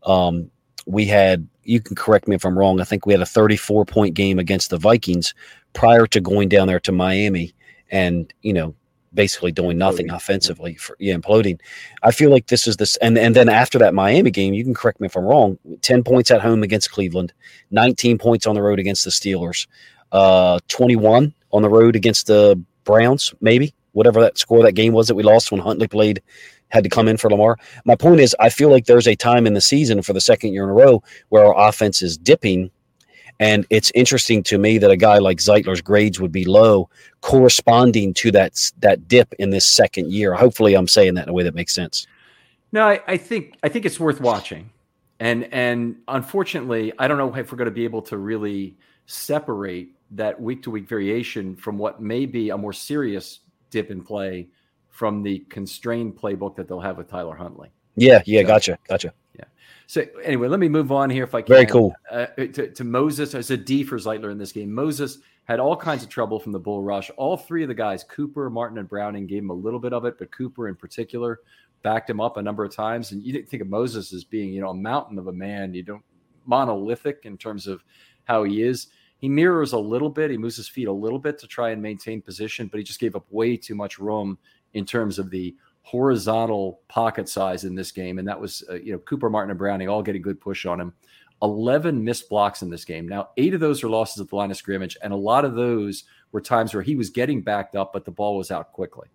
um, we had, you can correct me if I'm wrong, I think we had a 34 point game against the Vikings prior to going down there to Miami and, you know, basically doing nothing offensively for yeah, imploding. I feel like this is this and and then after that Miami game, you can correct me if I'm wrong, 10 points at home against Cleveland, 19 points on the road against the Steelers uh, 21 on the road against the Browns, maybe whatever that score that game was that we lost when Huntley played had to come in for Lamar. My point is, I feel like there's a time in the season for the second year in a row where our offense is dipping. And it's interesting to me that a guy like Zeitler's grades would be low, corresponding to that that dip in this second year. Hopefully, I'm saying that in a way that makes sense. No, I, I think I think it's worth watching, and and unfortunately, I don't know if we're going to be able to really separate that week to week variation from what may be a more serious dip in play from the constrained playbook that they'll have with Tyler Huntley. Yeah, yeah, so, gotcha, gotcha. Yeah. So anyway, let me move on here if I can. Very cool. Uh, to, to, Moses as a D for Zeitler in this game. Moses had all kinds of trouble from the bull rush. All three of the guys, Cooper, Martin, and Browning, gave him a little bit of it, but Cooper in particular backed him up a number of times. And you didn't think of Moses as being, you know, a mountain of a man. You don't monolithic in terms of how he is. He mirrors a little bit. He moves his feet a little bit to try and maintain position, but he just gave up way too much room in terms of the horizontal pocket size in this game. And that was, uh, you know, Cooper, Martin, and Browning all getting good push on him. 11 missed blocks in this game. Now, eight of those are losses at the line of scrimmage, and a lot of those were times where he was getting backed up, but the ball was out quickly.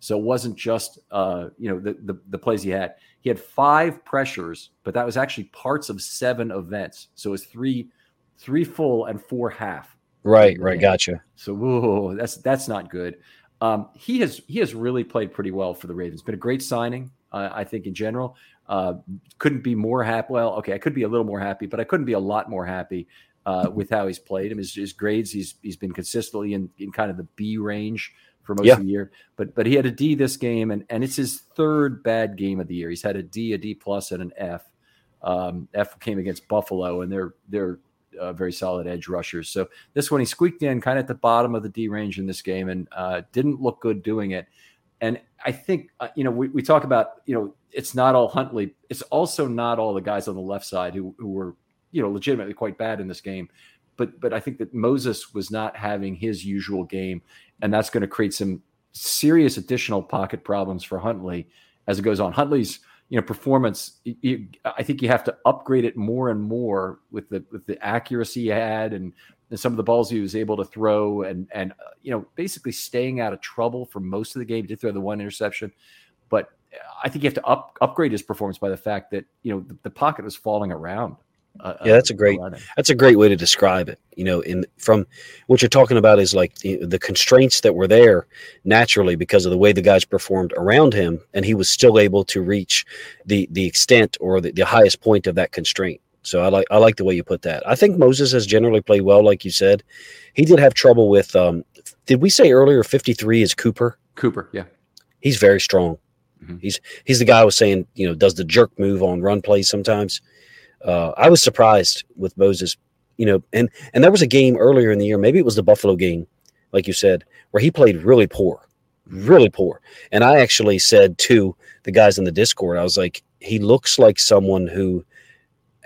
So it wasn't just uh, you know the, the, the plays he had. He had five pressures, but that was actually parts of seven events. So it was three three full and four half. Right, right, gotcha. So whoa, that's that's not good. Um, he has he has really played pretty well for the Ravens. Been a great signing, uh, I think in general. Uh, couldn't be more happy. Well, okay, I could be a little more happy, but I couldn't be a lot more happy uh, with how he's played. Him his, his grades, he's he's been consistently in, in kind of the B range for most yeah. of the year. But but he had a D this game, and and it's his third bad game of the year. He's had a D, a D plus, and an F. Um, F came against Buffalo, and they're they're uh, very solid edge rushers. So this one he squeaked in kind of at the bottom of the D range in this game, and uh, didn't look good doing it. And I think uh, you know we, we talk about you know it's not all Huntley. It's also not all the guys on the left side who who were you know legitimately quite bad in this game. But but I think that Moses was not having his usual game, and that's going to create some serious additional pocket problems for Huntley as it goes on. Huntley's you know performance you, i think you have to upgrade it more and more with the with the accuracy he had and, and some of the balls he was able to throw and and uh, you know basically staying out of trouble for most of the game. He did throw the one interception but i think you have to up, upgrade his performance by the fact that you know the, the pocket was falling around uh, yeah, that's a great that's a great way to describe it. You know, in from what you're talking about is like the, the constraints that were there naturally because of the way the guys performed around him, and he was still able to reach the the extent or the, the highest point of that constraint. So I like I like the way you put that. I think Moses has generally played well, like you said. He did have trouble with. Um, did we say earlier? Fifty three is Cooper. Cooper, yeah, he's very strong. Mm-hmm. He's he's the guy I was saying. You know, does the jerk move on run plays sometimes uh, I was surprised with Moses, you know, and and there was a game earlier in the year, maybe it was the Buffalo game, like you said, where he played really poor, really poor. And I actually said to the guys in the Discord, I was like, he looks like someone who,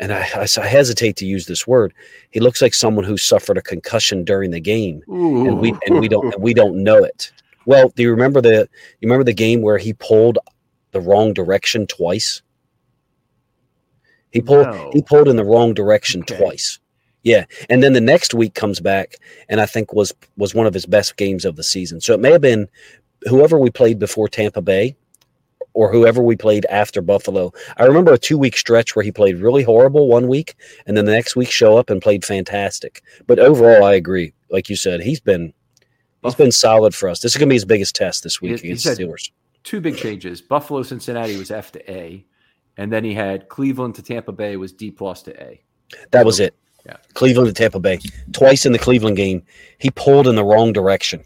and I, I hesitate to use this word, he looks like someone who suffered a concussion during the game, Ooh. and we and we don't and we don't know it. Well, do you remember the you remember the game where he pulled the wrong direction twice? He pulled no. he pulled in the wrong direction okay. twice. Yeah, and then the next week comes back, and I think was was one of his best games of the season. So it may have been whoever we played before Tampa Bay, or whoever we played after Buffalo. I remember a two week stretch where he played really horrible one week, and then the next week show up and played fantastic. But overall, I agree. Like you said, he's been he's been solid for us. This is going to be his biggest test this week against the Steelers. Two big changes. Buffalo, Cincinnati was F to A and then he had Cleveland to Tampa Bay was D plus to A. That so, was it. Yeah. Cleveland to Tampa Bay. Twice in the Cleveland game, he pulled in the wrong direction.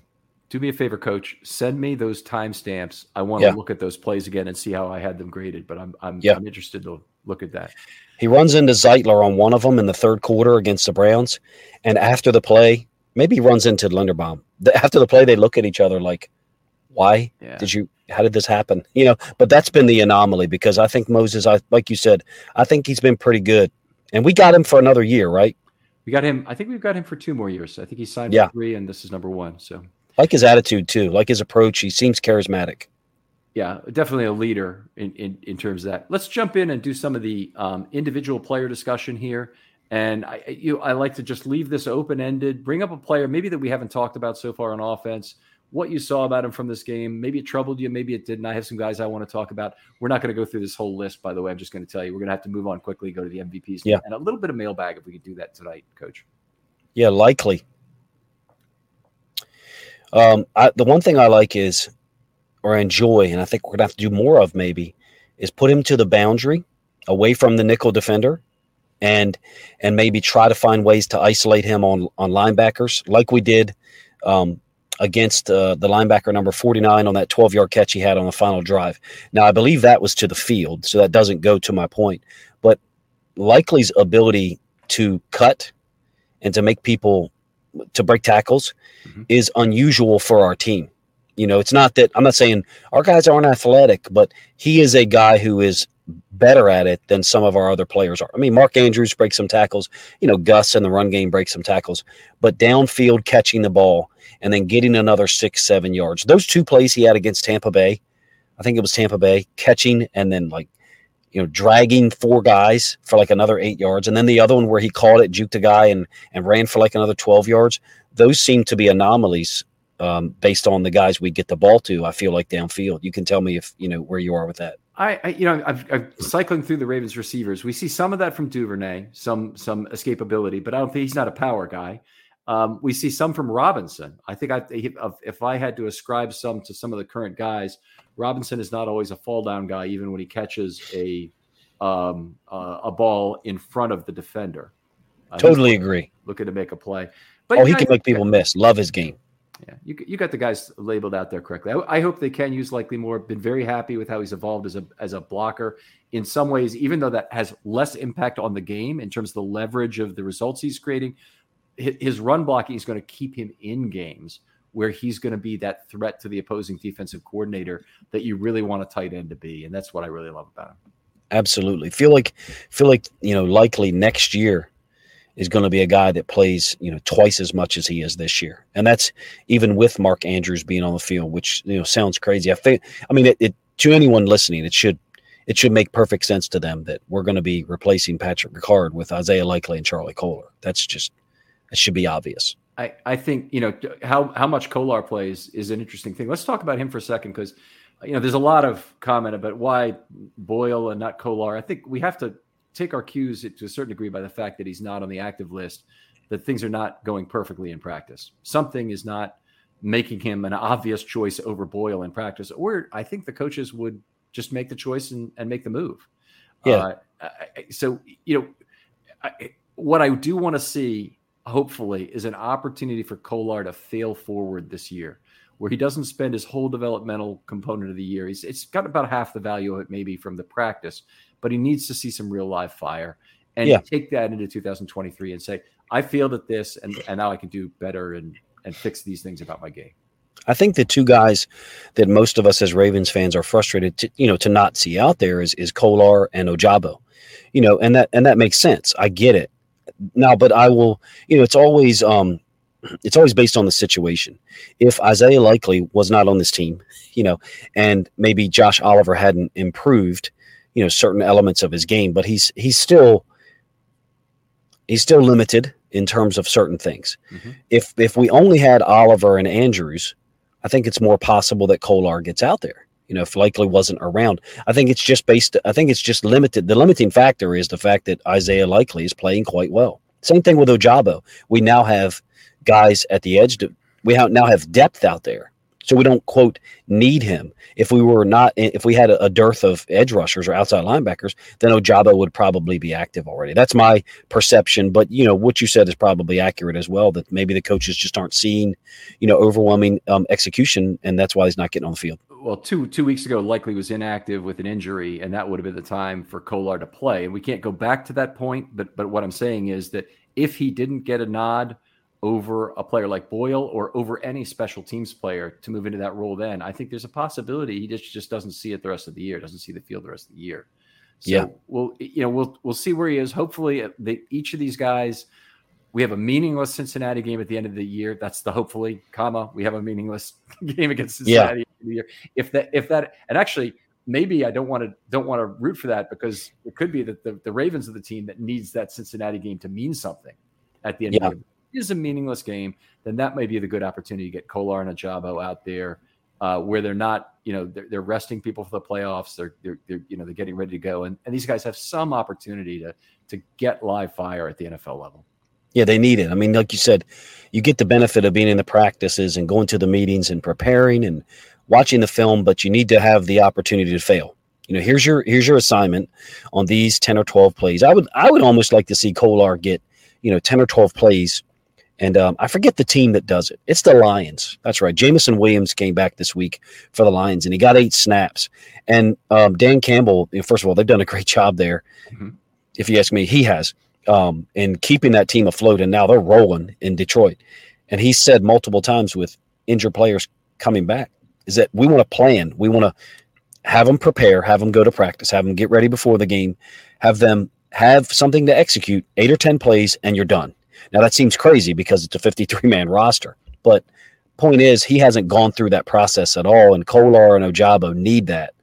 Do me a favor, coach. Send me those timestamps. I want to yeah. look at those plays again and see how I had them graded, but I'm I'm, yeah. I'm interested to look at that. He runs into Zeitler on one of them in the third quarter against the Browns. And after the play, maybe he runs into Linderbaum. After the play, they look at each other like, why yeah. did you how did this happen? You know but that's been the anomaly because i think moses i like you said i think he's been pretty good. And we got him for another year right? We got him i think we've got him for two more years. I think he signed yeah. three and this is number one so. Like his attitude too. Like his approach. He seems charismatic. Yeah definitely a leader in in, in terms of that. Let's jump in and do some of the um, individual player discussion here. And I, you, I like to just leave this open ended, bring up a player maybe that we haven't talked about so far on offense, what you saw about him from this game. Maybe it troubled you, maybe it didn't. I have some guys I want to talk about. We're not going to go through this whole list, by the way. I'm just going to tell you we're going to have to move on quickly, go to the MVPs, yeah. and a little bit of mailbag if we could do that tonight, Coach. Yeah, likely. Um, I, the one thing I like is, or enjoy, and I think we're going to have to do more of maybe, is put him to the boundary, away from the nickel defender, and and maybe try to find ways to isolate him on on linebackers, like we did um, against uh, the linebacker number 49 on that 12 yard catch he had on the final drive. Now, I believe that was to the field, so that doesn't go to my point. But Likely's ability to cut and to make people to break tackles mm-hmm. is unusual for our team. You know, it's not that I'm not saying our guys aren't athletic, but he is a guy who is better at it than some of our other players are. I mean, Mark Andrews breaks some tackles, you know, Gus in the run game breaks some tackles, but downfield catching the ball and then getting another six, seven yards. Those two plays he had against Tampa Bay, I think it was Tampa Bay, catching and then like, you know, dragging four guys for like another eight yards. And then the other one where he caught it, juked a guy and, and ran for like another 12 yards. Those seem to be anomalies um, based on the guys we get the ball to. I feel like downfield. You can tell me if, you know, where you are with that. I, I, you know, I've, I'm cycling through the Ravens receivers. We see some of that from Duvernay, some some escapability, but I don't think he's not a power guy. Um, we see some from Robinson. I think I, if I had to ascribe some to some of the current guys, Robinson is not always a fall down guy, even when he catches a um, uh, a ball in front of the defender. Uh, totally agree. Looking to make a play. But oh, he can make people miss. Love his game. Yeah, you, you got the guys labeled out there correctly. I, I, hope they can use Likely more. Been very happy with how he's evolved as a as a blocker. In some ways, even though that has less impact on the game in terms of the leverage of the results he's creating, his run blocking is going to keep him in games where he's going to be that threat to the opposing defensive coordinator that you really want a tight end to be, and that's what I really love about him. Absolutely, feel like feel like you know likely next year is going to be a guy that plays, you know, twice as much as he is this year, and that's even with Mark Andrews being on the field, which you know sounds crazy. I think, I mean, it, it to anyone listening, it should it should make perfect sense to them that we're going to be replacing Patrick Ricard with Isaiah Likely and Charlie Kolar. That's just it should be obvious. I, I think you know how how much Kolar plays is an interesting thing. Let's talk about him for a second because you know there's a lot of comment about why Boyle and not Kolar. I think we have to take our cues to a certain degree by the fact that he's not on the active list, that things are not going perfectly in practice. Something is not making him an obvious choice over Boyle in practice, or I think the coaches would just make the choice and, and make the move. Yeah. Uh, so, you know, I, what I do want to see, hopefully, is an opportunity for Kolar to fail forward this year, where he doesn't spend his whole developmental component of the year. He's it's got about half the value of it, maybe from the practice, but he needs to see some real live fire and yeah. take that into 2023 and say, I feel that this and, and now I can do better and and fix these things about my game. I think the two guys that most of us as Ravens fans are frustrated to you know to not see out there is is Kolar and Ojabo. You know, and that and that makes sense. I get it. Now, but I will, you know, it's always um it's always based on the situation. If Isaiah Likely was not on this team, you know, and maybe Josh Oliver hadn't improved, you know certain elements of his game, but he's he's still he's still limited in terms of certain things. Mm-hmm. If if we only had Oliver and Andrews, I think it's more possible that Kolar gets out there. You know, if Likely wasn't around, I think it's just based. I think it's just limited. The limiting factor is the fact that Isaiah Likely is playing quite well. Same thing with Ojabo. We now have guys at the edge. To, we now have depth out there so we don't quote need him. If we were not, if we had a, a dearth of edge rushers or outside linebackers, then Ojabo would probably be active already. That's my perception. But you know what you said is probably accurate as well. That maybe the coaches just aren't seeing, you know, overwhelming um, execution, and that's why he's not getting on the field. Well, two two weeks ago, likely was inactive with an injury, and that would have been the time for Kolar to play. And we can't go back to that point. But but what I'm saying is that if he didn't get a nod over a player like Boyle or over any special teams player to move into that role then, I think there's a possibility he just, just doesn't see it the rest of the year, doesn't see the field the rest of the year. So yeah. we'll you know we'll we'll see where he is. Hopefully, uh, they, each of these guys, we have a meaningless Cincinnati game at the end of the year. That's the hopefully, comma. We have a meaningless game against Cincinnati yeah. The year. If that if that and actually maybe I don't want to don't want to root for that because it could be that the, the Ravens are the team that needs that Cincinnati game to mean something at the end yeah. of the is a meaningless game, then that may be the good opportunity to get Kolar and Ojabo out there uh, where they're not, you know, they're, they're, resting people for the playoffs. They're, they're, they're, you know, they're getting ready to go. And, and these guys have some opportunity to, to get live fire at the NFL level. Yeah, they need it. I mean, like you said, you get the benefit of being in the practices and going to the meetings and preparing and watching the film, but you need to have the opportunity to fail. You know, here's your here's your assignment on these 10 or 12 plays. I would I would almost like to see Kolar get, you know, 10 or 12 plays and um, I forget the team that does it. It's the Lions. That's right. Jameson Williams came back this week for the Lions, and he got eight snaps. And um, Dan Campbell, first of all, they've done a great job there. Mm-hmm. If you ask me, he has um, in keeping that team afloat. And now they're rolling in Detroit. And he said multiple times with injured players coming back is that we want to plan. We want to have them prepare, have them go to practice, have them get ready before the game, have them have something to execute, eight or 10 plays, and you're done now that seems crazy because it's a 53 man roster, but point is he hasn't gone through that process at all, and Kolar and Ojabo need that,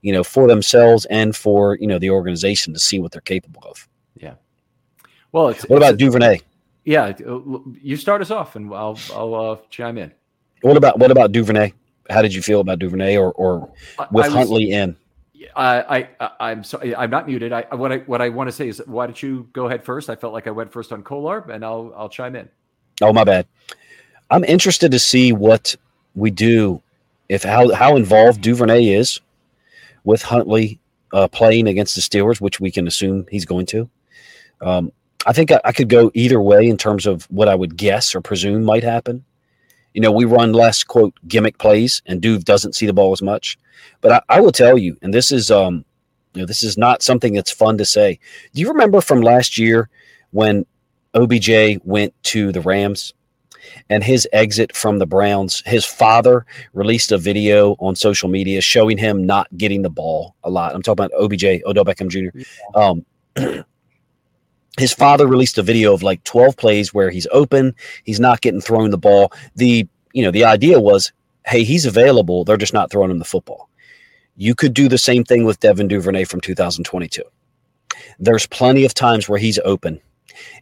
you know, for themselves and for you know the organization to see what they're capable of. Yeah. Well, what about a, Duvernay? Yeah, uh, you start us off, and I'll I'll uh, chime in. What about what about Duvernay? How did you feel about Duvernay, or or with was, Huntley in? I, I, am sorry, I'm not muted. I, what I, what I want to say is, why don't you go ahead first? I felt like I went first on Kolar, and I'll, I'll chime in. Oh, my bad. I'm interested to see what we do if how how involved Duvernay is with Huntley uh, playing against the Steelers, which we can assume he's going to. Um, I think I, I, could go either way in terms of what I would guess or presume might happen. You know, we run less quote gimmick plays, and Duve doesn't see the ball as much. But I, I will tell you, and this is um, you know, this is not something that's fun to say. Do you remember from last year when OBJ went to the Rams and his exit from the Browns? His father released a video on social media showing him not getting the ball a lot. I'm talking about OBJ, Odell Beckham Jr. Um, his father released a video of like 12 plays where he's open, he's not getting thrown the ball. The you know, the idea was, hey, he's available, they're just not throwing him the football. You could do the same thing with Devin Duvernay from 2022. There's plenty of times where he's open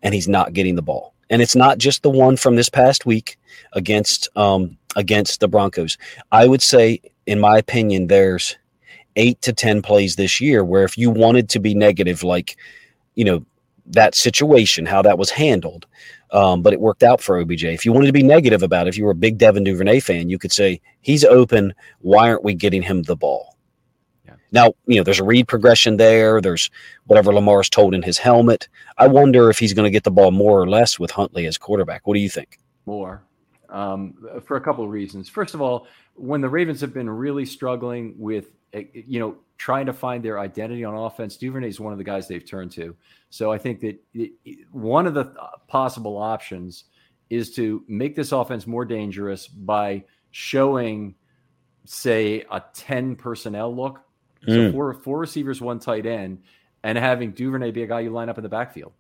and he's not getting the ball. And it's not just the one from this past week against um, against the Broncos. I would say, in my opinion, there's eight to ten plays this year where if you wanted to be negative, like you know that situation, how that was handled, um, but it worked out for OBJ. If you wanted to be negative about it, if you were a big Devin Duvernay fan, you could say he's open. Why aren't we getting him the ball? Now, you know, there's a read progression there. There's whatever Lamar's told in his helmet. I wonder if he's going to get the ball more or less with Huntley as quarterback. What do you think? More, um, for a couple of reasons. First of all, when the Ravens have been really struggling with, eh, you know, trying to find their identity on offense, Duvernay is one of the guys they've turned to. So I think that one of the possible options is to make this offense more dangerous by showing, say, a 10 personnel look so mm. four four receivers, one tight end, and having Duvernay be a guy you line up in the backfield.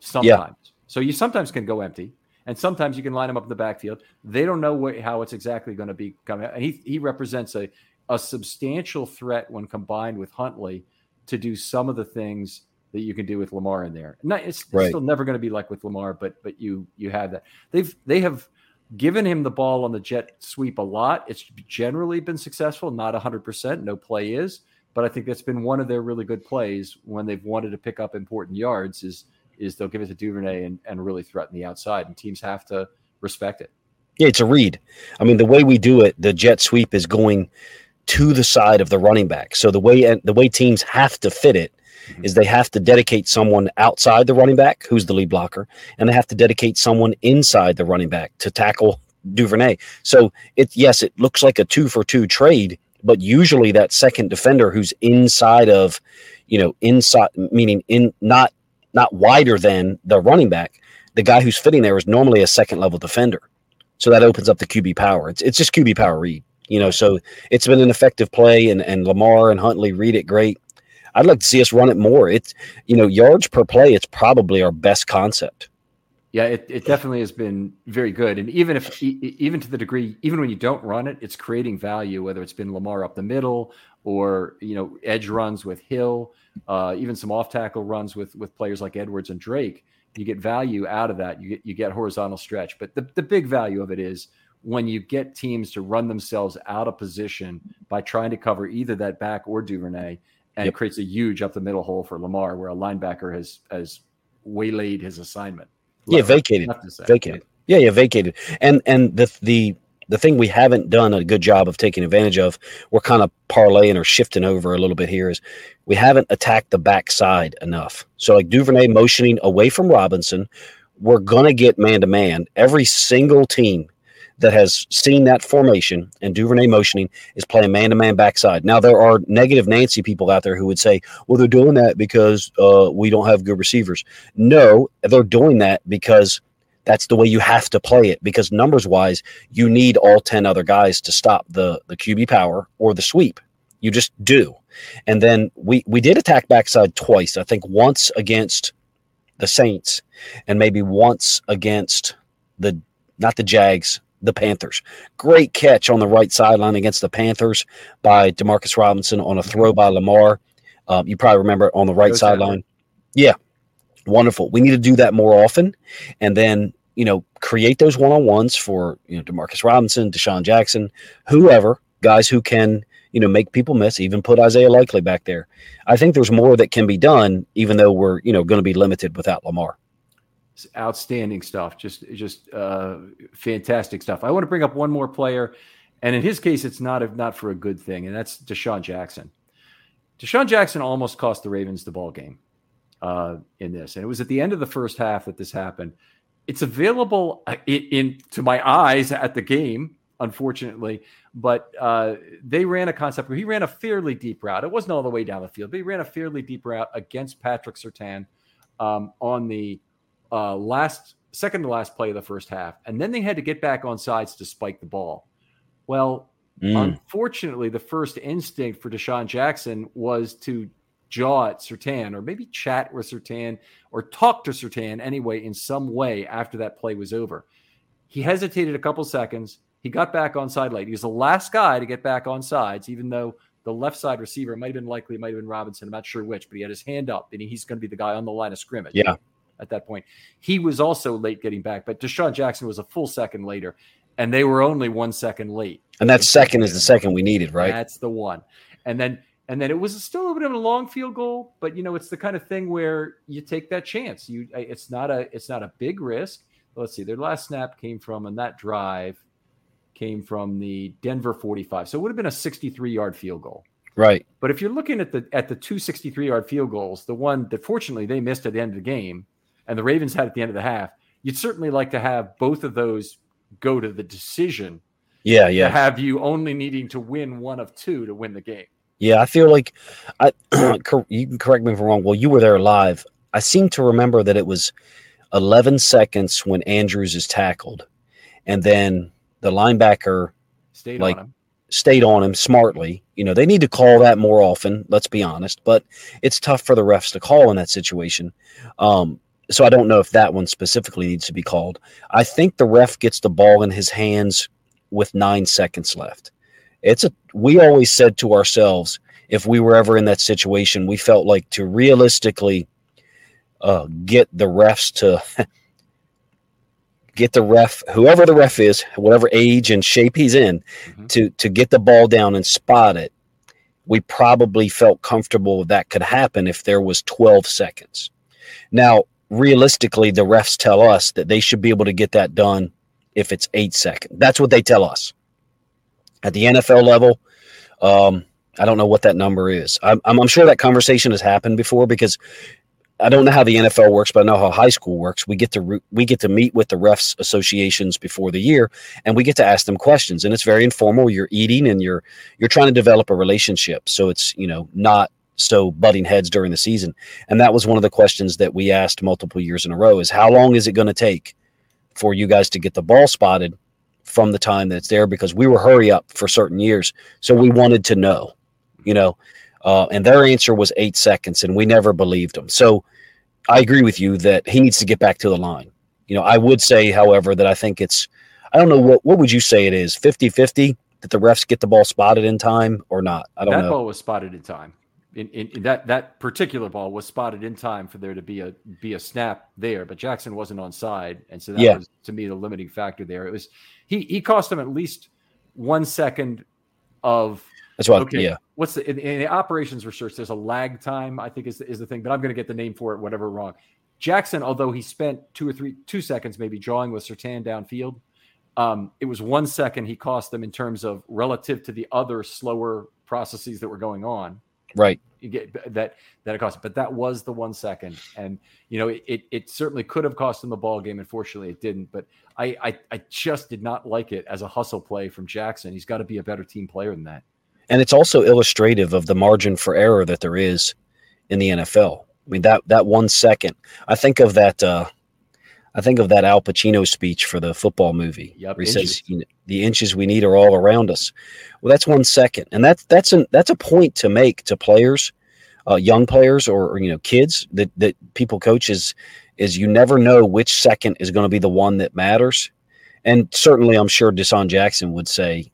Sometimes, yeah. so you sometimes can go empty, and sometimes you can line him up in the backfield. They don't know what, how it's exactly going to be coming. And he he represents a a substantial threat when combined with Huntley to do some of the things that you can do with Lamar in there. Not, it's, right. still never going to be like with Lamar, but but you you have that. They've they have given him the ball on the jet sweep a lot. It's generally been successful, not 100%. No play is, but I think that's been one of their really good plays when they've wanted to pick up important yards is is they'll give it to Duvernay and, and really threaten the outside, and teams have to respect it. Yeah, it's a read. I mean, the way we do it, the jet sweep is going to the side of the running back. So the way the way teams have to fit it mm-hmm. is they have to dedicate someone outside the running back, who's the lead blocker, and they have to dedicate someone inside the running back to tackle Duvernay. So it yes, it looks like a two for two trade but usually that second defender who's inside of, you know, inside meaning in not not wider than the running back, the guy who's fitting there is normally a second level defender. So that opens up the QB power. It's it's just QB power read, you know. So it's been an effective play, and and Lamar and Huntley read it great. I'd like to see us run it more. It's you know yards per play. It's probably our best concept. Yeah, it, it definitely has been very good. And even if, even to the degree, even when you don't run it, it's creating value, whether it's been Lamar up the middle or, you know, edge runs with Hill, uh, even some off tackle runs with, with players like Edwards and Drake. You get value out of that. You get, you get horizontal stretch. But the, the big value of it is when you get teams to run themselves out of position by trying to cover either that back or Duvernay and yep. creates a huge up the middle hole for Lamar where a linebacker has, has waylaid his assignment yeah, vacated. Vacated. Yeah, yeah, vacated. And and the the the thing we haven't done a good job of taking advantage of, we're kind of parlaying or shifting over a little bit here, is we haven't attacked the backside enough. So like Duvernay motioning away from Robinson, we're gonna get man to man. Every single team that has seen that formation and Duvernay motioning is playing man to man backside. Now, there are negative Nancy people out there who would say, well, they're doing that because uh, we don't have good receivers. No, they're doing that because that's the way you have to play it because numbers wise, you need all 10 other guys to stop the, the QB power or the sweep. You just do. And then we, we did attack backside twice. I think once against the Saints and maybe once against the not the Jags, the Panthers. Great catch on the right sideline against the Panthers by Demarcus Robinson on a throw by Lamar. Um, you probably remember on the right sideline. Yeah, wonderful. We need to do that more often, and then you know create those one on ones for you know Demarcus Robinson, DeSean Jackson, whoever guys who can you know make people miss. Even put Isaiah Likely back there. I think there's more that can be done, even though we're you know going to be limited without Lamar outstanding stuff. Just just uh, fantastic stuff. I want to bring up one more player, and in his case, it's not a, not for a good thing, and that's DeSean Jackson. DeSean Jackson almost cost the Ravens the ball game uh, in this, and it was at the end of the first half that this happened. It's available uh, in, in to my eyes at the game, unfortunately, but uh, they ran a concept where he ran a fairly deep route. It wasn't all the way down the field, but he ran a fairly deep route against Patrick Surtain um, on the uh, last second to last play of the first half, and then they had to get back on sides to spike the ball. Well, mm. unfortunately, the first instinct for DeSean Jackson was to jaw at Surtain, or maybe chat with Surtain, or talk to Surtain anyway in some way after that play was over. He hesitated a couple seconds. He got back on side late. He was the last guy to get back on sides, even though the left side receiver might have been likely, might have been Robinson. I'm not sure which, but he had his hand up and he's going to be the guy on the line of scrimmage. Yeah at that point. He was also late getting back, but DeSean Jackson was a full second later, and they were only one second late. And that second is the second we needed, right? That's the one. And then and then it was still a little bit of a long field goal, but you know it's the kind of thing where you take that chance. You it's not a it's not a big risk. Let's see, their last snap came from and that drive came from the Denver 45. So it would have been a 63 yard field goal. Right. But if you're looking at the at the two 63 yard field goals, the one that fortunately they missed at the end of the game, and the Ravens had at the end of the half, you'd certainly like to have both of those go to the decision. Yeah, yeah. To have you only needing to win one of two to win the game. Yeah, I feel like I you can correct me if I'm wrong. Well, you were there live. I seem to remember that it was 11 seconds when Andrews is tackled, and then the linebacker stayed like, on him. Stayed on him smartly. You know, they need to call that more often. Let's be honest, but it's tough for the refs to call in that situation. Um, so I don't know if that one specifically needs to be called. I think the ref gets the ball in his hands with nine seconds left. It's a we always said to ourselves if we were ever in that situation, we felt like to realistically uh, get the refs to get the ref, whoever the ref is, whatever age and shape he's in, mm-hmm. to to get the ball down and spot it. We probably felt comfortable that could happen if there was 12 seconds. Now, realistically, the refs tell us that they should be able to get that done if it's eight seconds. That's what they tell us. At the NFL level, um, I don't know what that number is. I'm, I'm, sure that conversation has happened before because I don't know how the NFL works, but I know how high school works. We get to we get to meet with the refs associations before the year, and we get to ask them questions. And it's very informal. You're eating, and you're you're trying to develop a relationship. So it's you know not so butting heads during the season. And that was one of the questions that we asked multiple years in a row is how long is it going to take for you guys to get the ball spotted from the time that it's there? Because we were hurry up for certain years. So we wanted to know, you know, uh, and their answer was eight seconds and we never believed them. So I agree with you that he needs to get back to the line. You know, I would say, however, that I think it's, I don't know what, what would you say it is 50 50 that the refs get the ball spotted in time or not? I don't that know. That ball was spotted in time in, in, in, that that particular ball was spotted in time for there to be a be a snap there, but Jackson wasn't on side, and so that yeah. was to me the limiting factor there. It was he he cost him at least one second of that's what okay, yeah. What's the in, in, the operations research? There's a lag time, I think is is the thing, but I'm going to get the name for it, whatever wrong. Jackson, although he spent two or three two seconds maybe drawing with Surtain downfield, um, it was one second he cost them in terms of relative to the other slower processes that were going on Right. You get that that it cost, but that was the one second, and you know it it certainly could have cost him the ball game. Unfortunately, it didn't. But I I, I just did not like it as a hustle play from Jackson. He's got to be a better team player than that. And it's also illustrative of the margin for error that there is in the NFL. I mean that that one second. I think of that. Uh, I think of that Al Pacino speech for the football movie. Yep, where he says, "The inches we need are all around us." Well, that's one second, and that's that's an that's a point to make to players, uh, young players or, or, you know kids that that people coach is is you never know which second is going to be the one that matters, and certainly I'm sure DeSean Jackson would say,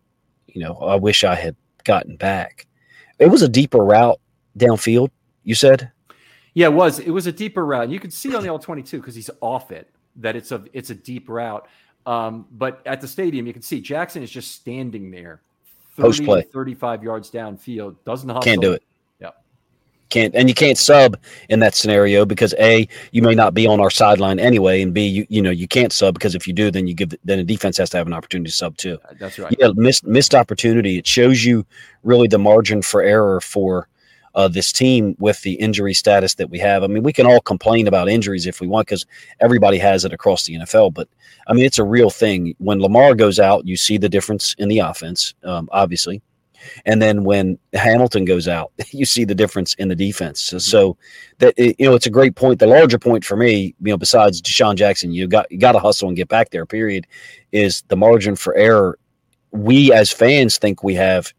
you know, I wish I had gotten back. It was a deeper route downfield. You said. Yeah, it was. It was a deeper route. You could see on the All 22 because he's off it that it's a it's a deep route. Um, but at the stadium, you can see Jackson is just standing there, 30 play. 35 yards downfield. Doesn't hustle. Can't do it. Yeah. Can't and you can't sub in that scenario because a you may not be on our sideline anyway, and b you you know you can't sub because if you do, then you give then a defense has to have an opportunity to sub too. That's right. Yeah, missed missed opportunity. It shows you really the margin for error for uh, this team with the injury status that we have. I mean, we can all complain about injuries if we want because everybody has it across the NFL. But I mean, it's a real thing. When Lamar goes out, you see the difference in the offense, um, obviously. And then when Hamilton goes out, you see the difference in the defense. So, so that you know, it's a great point. The larger point for me, you know, besides DeSean Jackson, you got you got to hustle and get back there. Period. Is the margin for error we as fans think we have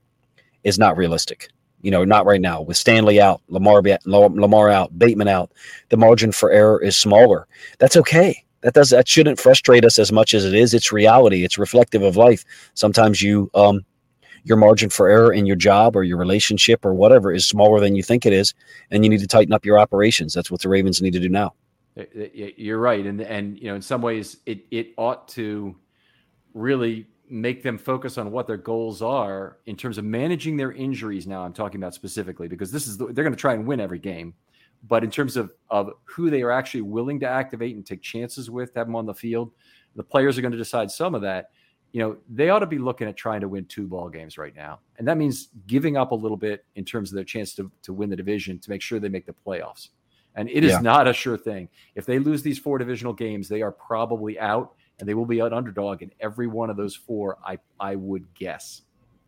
is not realistic. You know, not right now with Stanley out, Lamar Lamar out, Bateman out. The margin for error is smaller. That's okay. That does that shouldn't frustrate us as much as it is. It's reality. It's reflective of life. Sometimes you um your margin for error in your job or your relationship or whatever is smaller than you think it is, and you need to tighten up your operations. That's what the Ravens need to do now. You're right, and and you know in some ways it it ought to really make them focus on what their goals are in terms of managing their injuries. Now, I'm talking about specifically because this is the, they're going to try and win every game, but in terms of of who they are actually willing to activate and take chances with, have them on the field, the players are going to decide some of that. You know, they ought to be looking at trying to win two ball games right now, and that means giving up a little bit in terms of their chance to to win the division to make sure they make the playoffs. And it is yeah. not a sure thing. If they lose these four divisional games, they are probably out and they will be an underdog in every one of those four. I I would guess.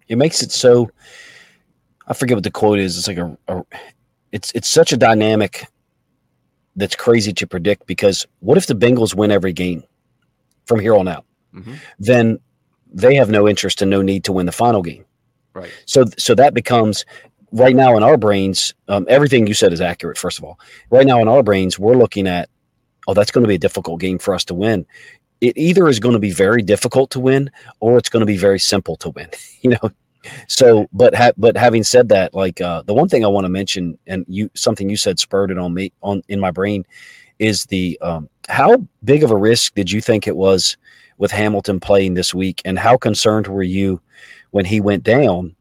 It makes it so. I forget what the quote is. It's like a, a it's it's such a dynamic that's crazy to predict because what if the Bengals win every game from here on out? Mm-hmm. Then they have no interest and no need to win the final game. Right. So so that becomes right now in our brains. Um, everything you said is accurate. First of all, right now in our brains, we're looking at oh, that's going to be a difficult game for us to win it either is going to be very difficult to win or it's going to be very simple to win you know? So but ha- but having said that like uh, the one thing i want to mention and you something you said spurred it on me on in my brain is the um, how big of a risk did you think it was with hamilton playing this week? And how concerned were you when he went down?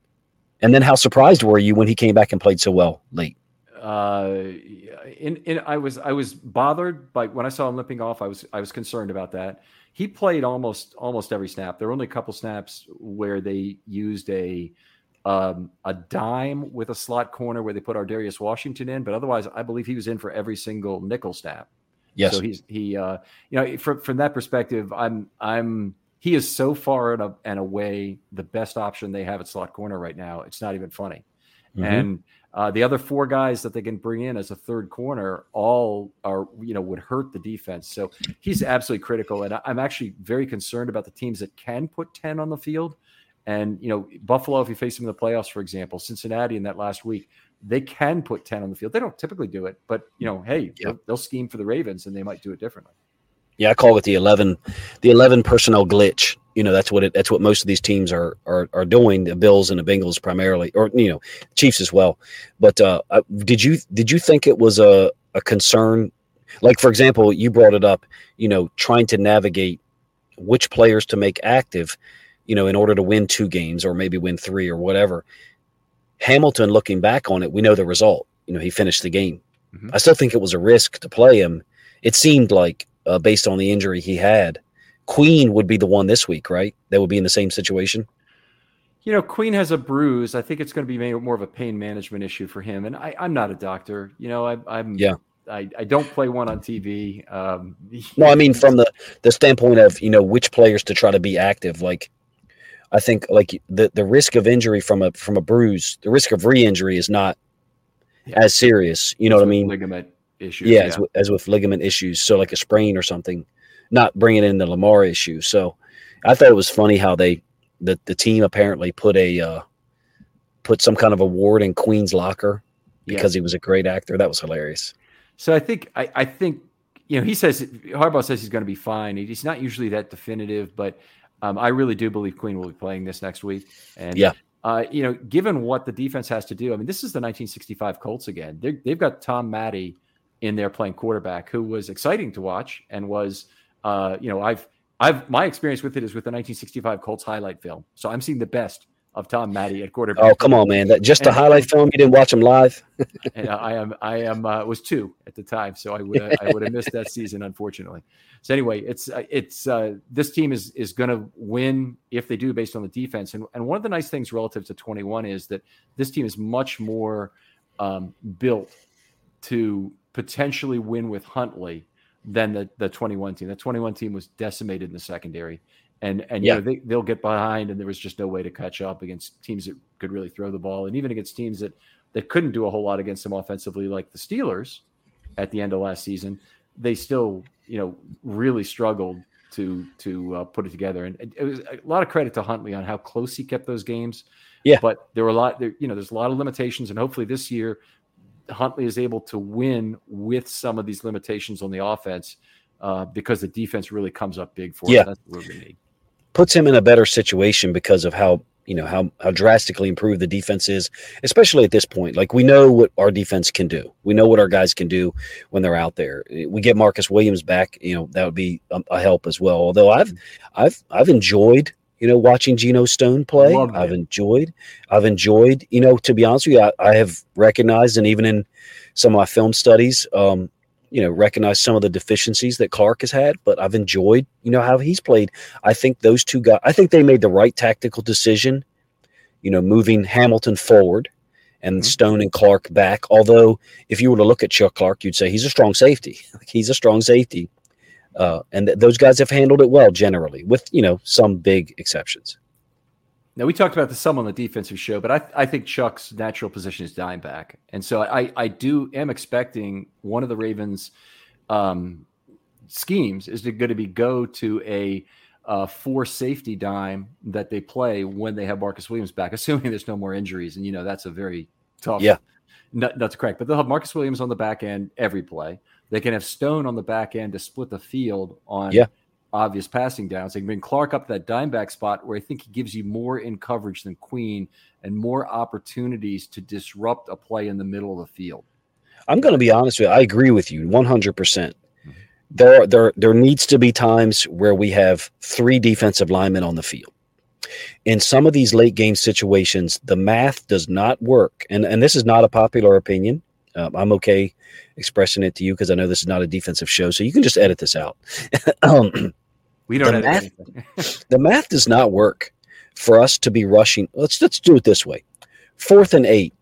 And then how surprised were you when he came back and played so well late uh, in, in I was I was bothered by when I saw him limping off. I was I was concerned about that. He played almost almost every snap. There were only a couple snaps where they used a um, a dime with a slot corner where they put Ar'Darius Washington in, but otherwise, I believe he was in for every single nickel snap. Yes. So he's he uh, you know from from that perspective, I'm I'm he is so far and, and away the best option they have at slot corner right now. It's not even funny. Mm-hmm. And uh, the other four guys that they can bring in as a third corner all are, you know, would hurt the defense. So he's absolutely critical. And I'm actually very concerned about the teams that can put 10 on the field. And, you know, Buffalo, if you face them in the playoffs, for example, Cincinnati in that last week, they can put 10 on the field. They don't typically do it, but, you know, hey, they'll, they'll scheme for the Ravens and they might do it differently. Yeah, I call it the eleven, the eleven personnel glitch. You know, that's what it. That's what most of these teams are are are doing. The Bills and the Bengals primarily, or you know, Chiefs as well. But uh, did you did you think it was a a concern? Like for example, you brought it up. You know, trying to navigate which players to make active. You know, in order to win two games or maybe win three or whatever. Hamilton, looking back on it, we know the result. You know, he finished the game. Mm-hmm. I still think it was a risk to play him. It seemed like uh, based on the injury he had. Queen would be the one this week, right? That would be in the same situation. You know, Queen has a bruise. I think it's going to be more of a pain management issue for him. And I, am not a doctor. You know, I, am yeah. I, I don't play one on TV. Um, no, I mean from the the standpoint of you know which players to try to be active. Like, I think like the the risk of injury from a from a bruise, the risk of re-injury is not yeah. as serious. You know what I mean? Ligament issues. Yeah, yeah. As, as, with ligament issues, so like a sprain or something, not bringing in the Lamar issue. So I thought it was funny how they the the team apparently put a uh, put some kind of award in Queen's locker because yeah. he was a great actor. That was hilarious. So I think I, I think you know he says Harbaugh says he's going to be fine. He's not usually that definitive, but um, I really do believe Queen will be playing this next week. And yeah. Uh, you know, given what the defense has to do, I mean, this is the 1965 Colts again. they have got Tom Matte in there playing quarterback who was exciting to watch and was, uh, you know, I've, I've, my experience with it is with the 1965 Colts highlight film. So I'm seeing the best of Tom Matte at quarterback. Oh, come on, man! That just a highlight film. You didn't watch him live. and I am, I am, uh, was two at the time, so I would, I would have missed that season, unfortunately. So anyway, it's, uh, it's, uh, this team is is going to win if they do based on the defense. And and one of the nice things relative to 21 is that this team is much more um, built to potentially win with Huntley than the the 21 team. The 21 team was decimated in the secondary, and and yeah. you know they they'll get behind, and there was just no way to catch up against teams that could really throw the ball, and even against teams that that couldn't do a whole lot against them offensively, like the Steelers at the end of last season. They still you know really struggled to to uh, put it together, and it was a lot of credit to Huntley on how close he kept those games. Yeah, but there were a lot there. You know, there's a lot of limitations, and hopefully this year Huntley is able to win with some of these limitations on the offense uh, because the defense really comes up big for yeah. him. That's what we need. Puts him in a better situation because of how you know how how drastically improved the defense is, especially at this point. Like we know what our defense can do. We know what our guys can do when they're out there. We get Marcus Williams back, you know, that would be a, a help as well. Although I've I've I've enjoyed you know, watching Geno Stone play. I've enjoyed. I've enjoyed. You know, to be honest with you, I, I, have recognized, and even in some of my film studies, um, you know, recognized some of the deficiencies that Clark has had. But I've enjoyed, you know, how he's played. I think those two guys. I think they made the right tactical decision. You know, moving Hamilton forward and mm-hmm. Stone and Clark back. Although, if you were to look at Chuck Clark, you'd say he's a strong safety. he's a strong safety. Uh, and th- those guys have handled it well generally, with you know some big exceptions. Now we talked about this some on the defensive show, but I, I think Chuck's natural position is dime back, and so I I do am expecting one of the Ravens' um, schemes is going to be go to a uh, four safety dime that they play when they have Marcus Williams back, assuming there's no more injuries, and you know that's a very tough yeah nut, nut to crack. But they'll have Marcus Williams on the back end every play. They can have Stone on the back end to split the field on yeah. obvious passing downs. They can bring Clark up that dime back spot where I think he gives you more in coverage than Queen and more opportunities to disrupt a play in the middle of the field. I'm going to be honest with you. I agree with you 100. percent mm-hmm. There, there, there needs to be times where we have three defensive linemen on the field. In some of these late game situations, the math does not work, and and this is not a popular opinion. Um, I'm okay expressing it to you because I know this is not a defensive show, so you can just edit this out. um, we don't the math, the math does not work for us to be rushing. Let's let's do it this way: fourth and eight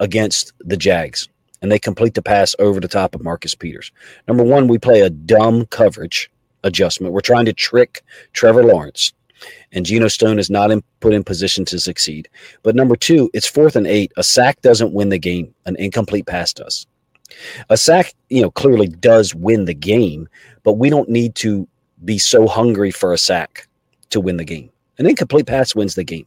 against the Jags, and they complete the pass over the top of Marcus Peters. Number one, we play a dumb coverage adjustment. We're trying to trick Trevor Lawrence and Geno Stone is not in, put in position to succeed. But number two, it's fourth and eight. A sack doesn't win the game. An incomplete pass does. A sack, you know, clearly does win the game, but we don't need to be so hungry for a sack to win the game. An incomplete pass wins the game.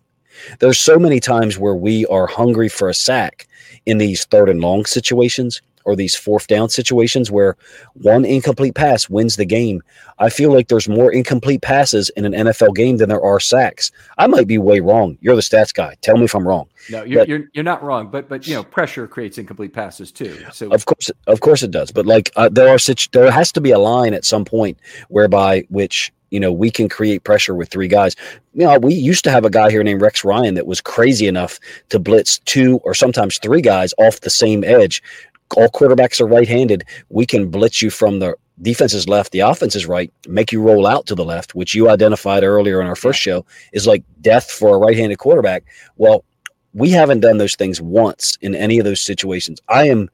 There's so many times where we are hungry for a sack in these third and long situations or these fourth down situations where one incomplete pass wins the game. I feel like there's more incomplete passes in an NFL game than there are sacks. I might be way wrong. You're the stats guy. Tell me if I'm wrong. No, you're, but, you're, you're not wrong. But but you know, pressure creates incomplete passes too. So of course, of course it does. But like uh, there are such there has to be a line at some point whereby which you know we can create pressure with three guys. You know, we used to have a guy here named Rex Ryan that was crazy enough to blitz two or sometimes three guys off the same edge all quarterbacks are right-handed. We can blitz you from the defense is left, the offense is right, make you roll out to the left, which you identified earlier in our first show is like death for a right-handed quarterback. Well, we haven't done those things once in any of those situations. I am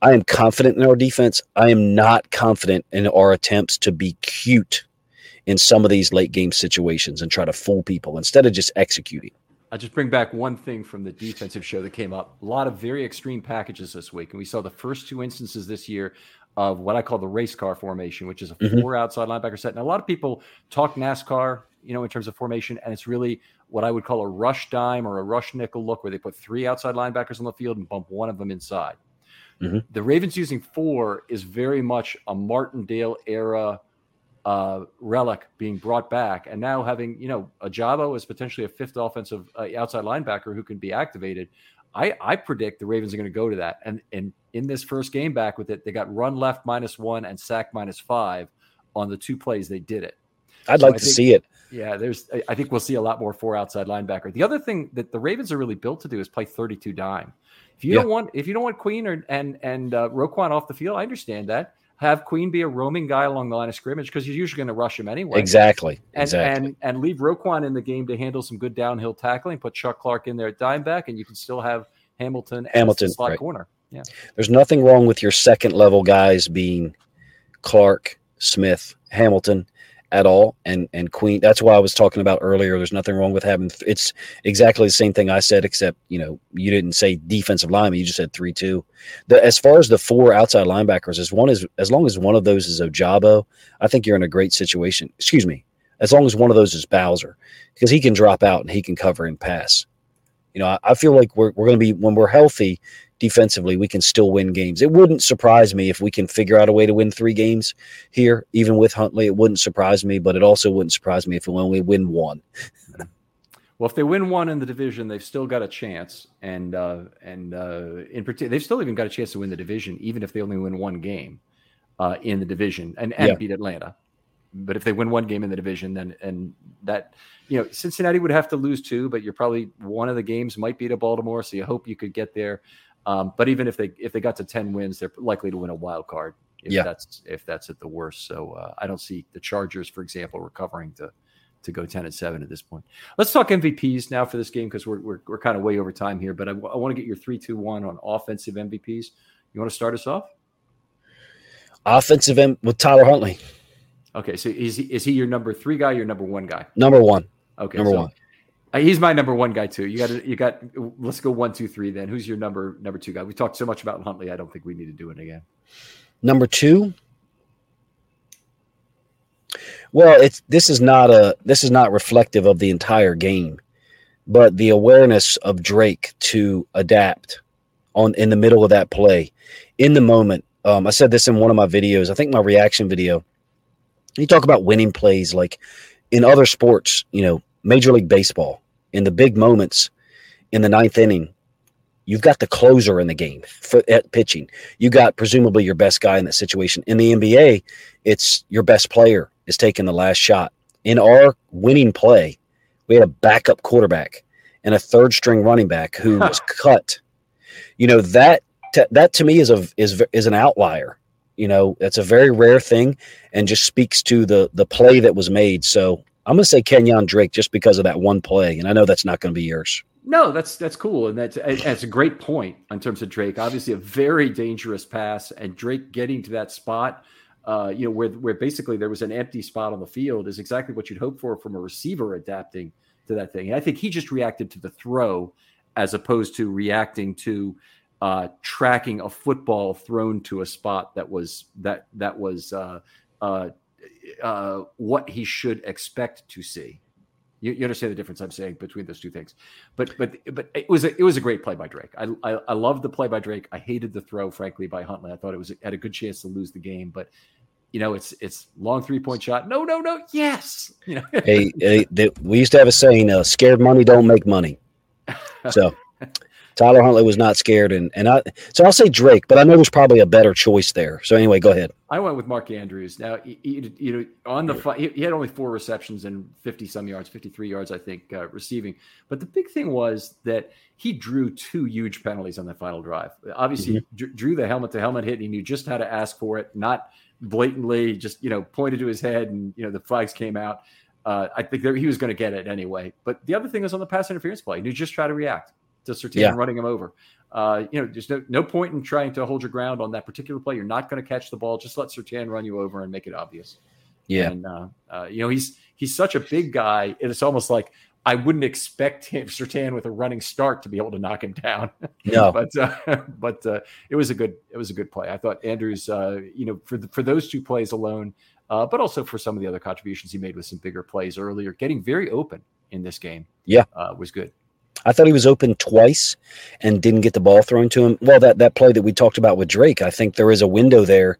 I am confident in our defense. I am not confident in our attempts to be cute in some of these late game situations and try to fool people instead of just executing. I'll just bring back one thing from the defensive show that came up. A lot of very extreme packages this week. And we saw the first two instances this year of what I call the race car formation, which is a mm-hmm. four outside linebacker set. And a lot of people talk NASCAR, you know, in terms of formation, and it's really what I would call a rush dime or a rush nickel look, where they put three outside linebackers on the field and bump one of them inside. Mm-hmm. The Ravens using four is very much a Martindale era uh, relic being brought back, and now having you know Ojabo as potentially a fifth offensive uh, outside linebacker who can be activated. I, I predict the Ravens are going to go to that, and and in this first game back with it, they got run left minus one and sack minus five on the two plays they did it. I'd so like I to think, see it. Yeah, there's. I think we'll see a lot more four outside linebacker. The other thing that the Ravens are really built to do is play 32 dime. If you yeah. don't want, if you don't want Queen or and and uh, Roquan off the field, I understand that have Queen be a roaming guy along the line of scrimmage because you're usually going to rush him anyway. Exactly. And, exactly. and and leave Roquan in the game to handle some good downhill tackling. Put Chuck Clark in there at dime back, and you can still have Hamilton Hamilton slot right. corner. Yeah. There's nothing wrong with your second level guys being Clark, Smith, Hamilton at all and and Queen. That's why I was talking about earlier. There's nothing wrong with having th- it's exactly the same thing I said except, you know, you didn't say defensive lineman, you just said 3-2. The as far as the four outside linebackers, as one is as long as one of those is Ojabo, I think you're in a great situation. Excuse me. As long as one of those is Bowser because he can drop out and he can cover and pass. You know, I, I feel like we're, we're going to be, when we're healthy defensively, we can still win games. It wouldn't surprise me if we can figure out a way to win three games here, even with Huntley. It wouldn't surprise me, but it also wouldn't surprise me if we only win one. Well, if they win one in the division, they've still got a chance, and uh, and uh, in particular, they've still even got a chance to win the division, even if they only win one game uh, in the division and, and Yeah. beat Atlanta. But if they win one game in the division, then and that you know Cincinnati would have to lose two, but you're probably one of the games might be to Baltimore, so you hope you could get there. Um, but even if they if they got to ten wins, they're likely to win a wild card. If Yeah. that's if that's at the worst. So uh, I don't see the Chargers, for example, recovering to to go ten and seven at this point. Let's talk MVPs now for this game because we're, we're we're kind of way over time here. But I, want to get your three, two, one on offensive MVPs. You want to start us off? Offensive end with Tyler Huntley, Okay, so is he is he your number three guy? Your number one guy? number one. Okay, Number so- one. Uh, he's my number one guy too. You got you got. Let's go one, two, three. Then who's your number number two guy? We talked so much about Huntley. I don't think we need to do it again. Number two. Well, it's this is not a this is not reflective of the entire game, but the awareness of Drake to adapt on in the middle of that play, in the moment. Um, I said this in one of my videos. I think my reaction video. You talk about winning plays like in other sports, you know, Major League Baseball, in the big moments in the ninth inning, you've got the closer in the game for, at pitching you got presumably your best guy in that situation. In the NBA, it's your best player is taking the last shot. In our winning play, we had a backup quarterback and a third string running back who was cut. You know that t- that to me is a is is an outlier. You know, that's a very rare thing and just speaks to the the play that was made. So I'm going to say Kenyon Drake just because of that one play, and I know that's not going to be yours. No, that's that's cool, and that's that's a great point in terms of Drake. Obviously, a very dangerous pass, and Drake getting to that spot, uh, you know, where where basically there was an empty spot on the field is exactly what you'd hope for from a receiver adapting to that thing. And I think he just reacted to the throw as opposed to reacting to uh, tracking a football thrown to a spot that was that that was uh, uh, what he should expect to see. You, you understand the difference I'm saying between those two things, but but but it was a, it was a great play by Drake. I, I I loved the play by Drake. I hated the throw, frankly, by Huntley. I thought it was had a good chance to lose the game, but you know it's it's long three point shot. No, no, no. Yes, you know. hey, hey, th- we used to have a saying, uh, "Scared money don't make money." So Tyler Huntley was not scared, and and I so I'll say Drake, but I know there's probably a better choice there. So anyway, go ahead. I went with Mark Andrews. Now, he, he- you know, on the fi- he, he had only four receptions and fifty some yards, fifty three yards, I think, uh, receiving. But the big thing was that he drew two huge penalties on the final drive. Obviously, he dr- drew the helmet to helmet hit, and he knew just how to ask for it, not blatantly, just you know, pointed to his head, and you know, the flags came out. Uh, I think that he was going to get it anyway. But the other thing was on the pass interference play. He knew just try to react to Surtain Yeah. running him over. Uh, you know, there's no, no point in trying to hold your ground on that particular play. You're not going to catch the ball. Just let Surtain run you over and make it obvious. Yeah, And uh, uh, you know, he's he's such a big guy, it's almost like I wouldn't expect him Surtain with a running start to be able to knock him down. no, but uh, but uh, it was a good it was a good play. I thought Andrews, uh, you know, for the, for those two plays alone, uh, but also for some of the other contributions he made with some bigger plays earlier, getting very open in this game. Yeah. uh, was good. I thought he was open twice and didn't get the ball thrown to him. Well, that that play that we talked about with Drake, I think there is a window there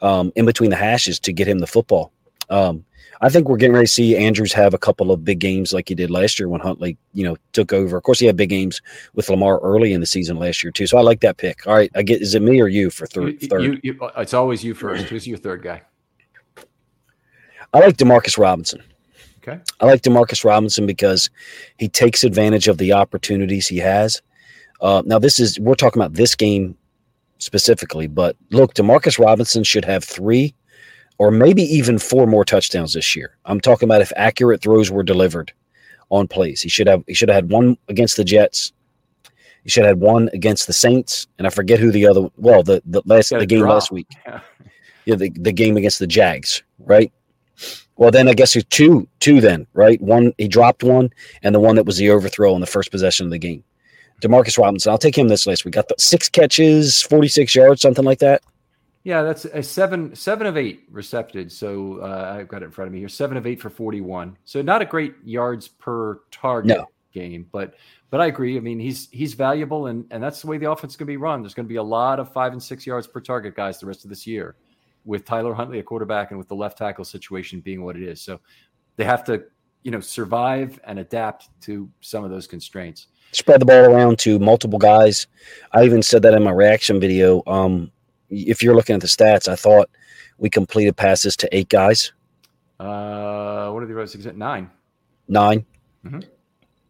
um, in between the hashes to get him the football. Um, I think we're getting ready to see Andrews have a couple of big games like he did last year when Huntley, you know, took over. Of course, he had big games with Lamar early in the season last year too. So I like that pick. All right, I get. Is it me or you for third? You- third? you- you- it's always you first. Who's your third guy? I like Demarcus Robinson. Okay. I like Demarcus Robinson because he takes advantage of the opportunities he has. Uh, now, this is we're talking about this game specifically, but look, Demarcus Robinson should have three or maybe even four more touchdowns this year. I'm talking about if accurate throws were delivered on plays. He should have he should have had one against the Jets. He should have had one against the Saints, and I forget who the other. Well, the the last the game draw. last week. Yeah. yeah, the, the game against the Jags, right? Well, then I guess it's two, two. Then right, one he dropped one, and the one that was the overthrow on the first possession of the game. Demarcus Robinson, I'll take him this list. We Got the six catches, forty six yards, something like that. Yeah, that's a seven seven of eight recepted. So uh, I've got it in front of me here. Seven of eight for forty one. So not a great yards per target no. game, but but I agree. I mean, he's he's valuable, and and that's the way the offense is going to be run. There's going to be a lot of five and six yards per target guys the rest of this year, with Tyler Huntley a quarterback and with the left tackle situation being what it is. So they have to you know survive and adapt to some of those constraints. Spread the ball around to multiple guys. I even said that in my reaction video. Um, if you're looking at the stats, I thought we completed passes to eight guys. Uh, what are the rest? Nine. 9 mm-hmm.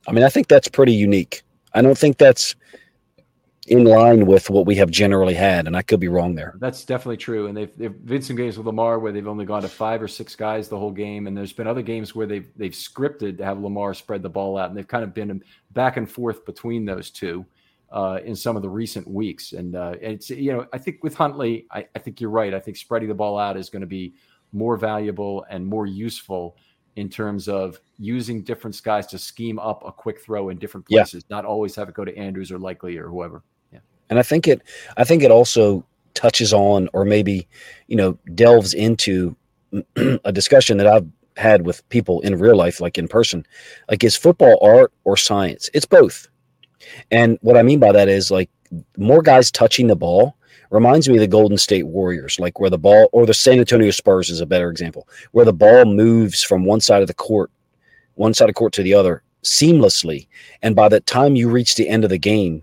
I mean, I think that's pretty unique. I don't think that's in line with what we have generally had, and I could be wrong there. That's definitely true. And they've they've been some games with Lamar where they've only gone to five or six guys the whole game, and there's been other games where they've they've scripted to have Lamar spread the ball out, and they've kind of been back and forth between those two uh, in some of the recent weeks. And uh, it's you know I think with Huntley, I, I think you're right. I think spreading the ball out is going to be more valuable and more useful in terms of using different guys to scheme up a quick throw in different places, yeah. not always have it go to Andrews or Likely or whoever. And I think it I think it also touches on or maybe, you know, delves into a discussion that I've had with people in real life, like in person. Like, is football art or science? It's both. And what I mean by that is like more guys touching the ball reminds me of the Golden State Warriors, like where the ball or the San Antonio Spurs is a better example, where the ball moves from one side of the court, one side of court to the other seamlessly. And by the time you reach the end of the game,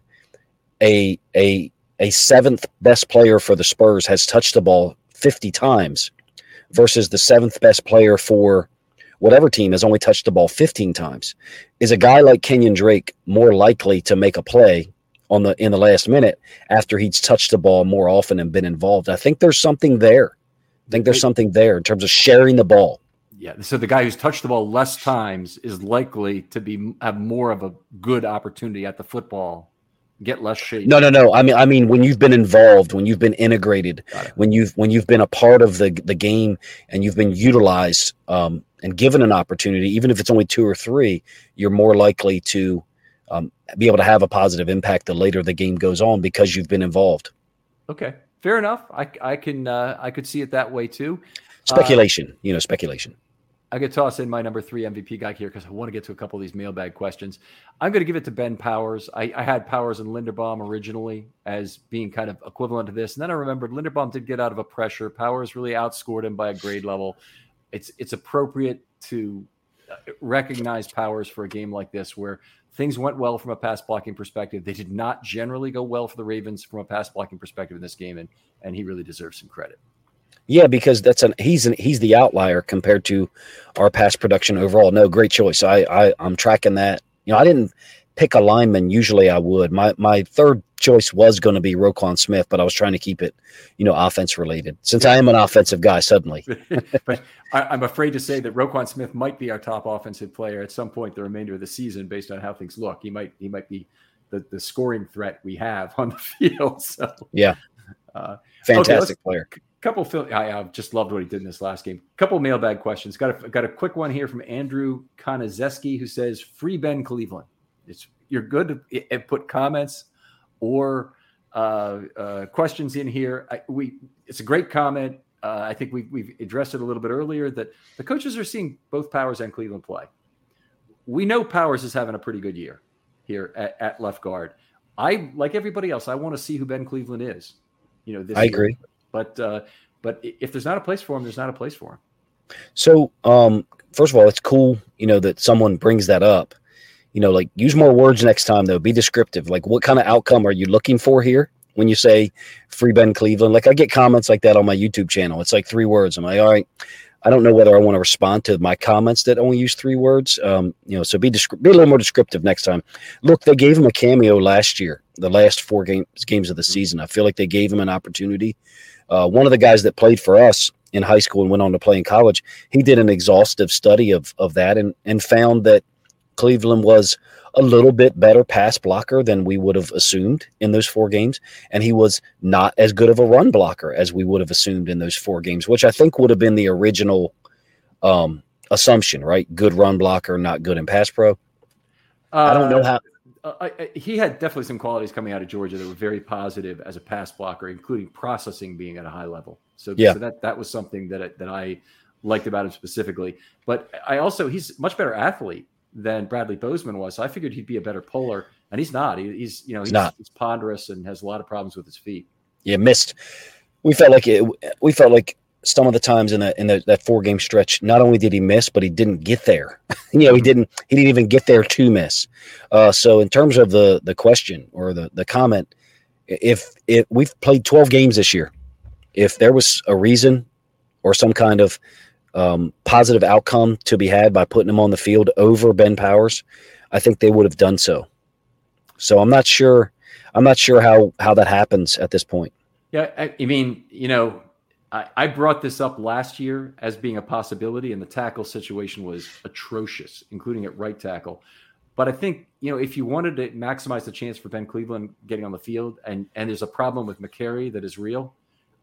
a a a seventh best player for the Spurs has touched the ball 50 times versus the seventh best player for whatever team has only touched the ball 15 times. Is a guy like Kenyon Drake more likely to make a play on the in the last minute after he's touched the ball more often and been involved? I think there's something there. I think there's something there in terms of sharing the ball. Yeah, so the guy who's touched the ball less times is likely to be have more of a good opportunity at the football get less shade. No, no, no. I mean, I mean, when you've been involved, when you've been integrated, when you've when you've been a part of the the game and you've been utilized um, and given an opportunity, even if it's only two or three, you're more likely to um, be able to have a positive impact the later the game goes on because you've been involved. Okay, fair enough. I I can uh, I could see it that way too. Speculation, uh, you know, speculation. I could toss in my number three MVP guy here because I want to get to a couple of these mailbag questions. I'm going to give it to Ben Powers. I, I, had Powers and Linderbaum originally as being kind of equivalent to this, and then I remembered Linderbaum did get out of a pressure. Powers really outscored him by a grade level. It's it's appropriate to uh, recognize Powers for a game like this where things went well from a pass blocking perspective. They did not generally go well for the Ravens from a pass blocking perspective in this game, and and he really deserves some credit. Yeah, because that's an he's an, he's the outlier compared to our past production overall. No, great choice. I, I I'm tracking that. You know, I didn't pick a lineman. Usually, I would. My my third choice was going to be Roquan Smith, but I was trying to keep it, you know, offense related. Since I am an offensive guy, suddenly. but I, am afraid to say that Roquan Smith might be our top offensive player at some point the remainder of the season, based on how things look. He might he might be the the scoring threat we have on the field. So yeah, uh, fantastic okay, player couple Phil, I, I, just loved what he did in this last game. Couple mailbag questions. Got a got a quick one here from Andrew Konazeski who says, "Free Ben Cleveland." It's you're good to put comments or uh, uh, questions in here. I, we it's a great comment. Uh, I think we we've addressed it a little bit earlier that the coaches are seeing both Powers and Cleveland play. We know Powers is having a pretty good year here at, at left guard. I like everybody else. I want to see who Ben Cleveland is. You know, this I year. agree. But uh, but if there's not a place for him, there's not a place for him. So, um, first of all, it's cool, you know, that someone brings that up. You know, like use more words next time, though. Be descriptive. Like, what kind of outcome are you looking for here when you say free Ben Cleveland? Like, I get comments like that on my YouTube channel. It's like three words. I'm like, all right, I don't know whether I want to respond to my comments that only use three words. Um, you know, so be descri- be a little more descriptive next time. Look, they gave him a cameo last year, the last four games games of the season. I feel like they gave him an opportunity uh, one of the guys that played for us in high school and went on to play in college, he did an exhaustive study of of that and and found that Cleveland was a little bit better pass blocker than we would have assumed in those four games. And he was not as good of a run blocker as we would have assumed in those four games, which I think would have been the original um, assumption, right? Good run blocker, not good in pass pro. Uh, I don't know how. Uh, I, I, he had definitely some qualities coming out of Georgia that were very positive as a pass blocker, including processing being at a high level. So, yeah. so that that was something that I, that I liked about him specifically. But I also he's much better athlete than Bradley Bozeman was. So I figured he'd be a better puller, and he's not. He, he's you know he's, he's not. He's ponderous and has a lot of problems with his feet. Yeah, missed. We felt like it. We felt like some of the times in that in the, that four game stretch, not only did he miss, but he didn't get there. you know, he didn't he didn't even get there to miss. Uh, so in terms of the the question or the the comment, if if we've played twelve games this year, if there was a reason or some kind of um, positive outcome to be had by putting him on the field over Ben Powers, I think they would have done so. So I'm not sure. I'm not sure how how that happens at this point. Yeah, I, I mean, you know, I, I brought this up last year as being a possibility, and the tackle situation was atrocious, including at right tackle. But I think you know if you wanted to maximize the chance for Ben Cleveland getting on the field, and and there's a problem with Mekari that is real,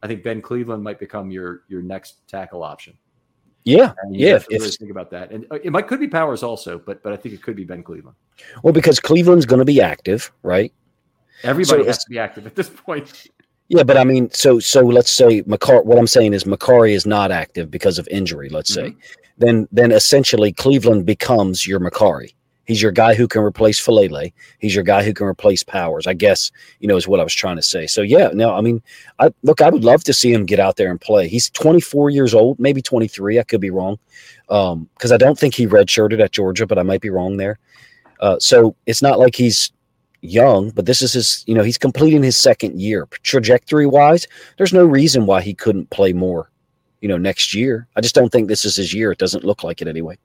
I think Ben Cleveland might become your your next tackle option. Yeah, yeah. If, really think about that, and uh, it might could be Powers also, but but I think it could be Ben Cleveland. Well, because Cleveland's going to be active, right? Everybody so has to be active at this point. Yeah, but I mean, so so let's say Mekari. What I'm saying is Mekari is not active because of injury. Let's mm-hmm. say, then then essentially Cleveland becomes your Mekari. He's your guy who can replace Faalele. He's your guy who can replace Powers. I guess you know is what I was trying to say. So yeah, no, I mean, I look, I would love to see him get out there and play. He's 24 years old, maybe 23. I could be wrong, because um, I don't think he redshirted at Georgia, but I might be wrong there. Uh, so it's not like he's young, but this is his, you know, he's completing his second year. Trajectory wise, there's no reason why he couldn't play more, you know, next year. I just don't think this is his year. It doesn't look like it anyway.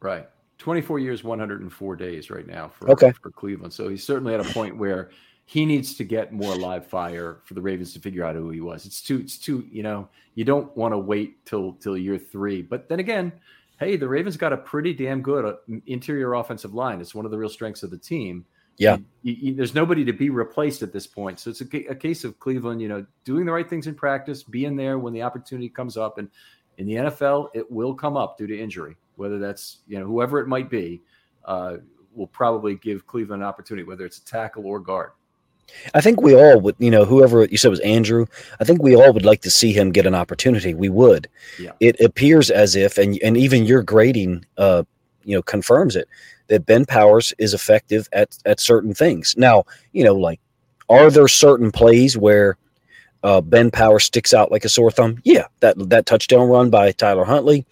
Right. 24 years, 104 days right now for, okay. for Cleveland. So he's certainly at a point where he needs to get more live fire for the Ravens to figure out who he was. It's too, it's too, you know, you don't want to wait till till year three. But then again, hey, the Ravens got a pretty damn good uh, interior offensive line. It's one of the real strengths of the team. Yeah, you, you, there's nobody to be replaced at this point. So it's a, a case of Cleveland, you know, doing the right things in practice, being there when the opportunity comes up, and in the NFL, it will come up due to injury whether that's you know whoever it might be, uh, will probably give Cleveland an opportunity, whether it's a tackle or guard. I think we all would, you know, whoever you said was Andrew. I think we all would like to see him get an opportunity. We would. Yeah. It appears as if, and and even your grading, uh, you know, confirms it that Ben Powers is effective at at certain things. Now, you know, like, are there certain plays where uh, Ben Powers sticks out like a sore thumb? Yeah, that that touchdown run by Tyler Huntley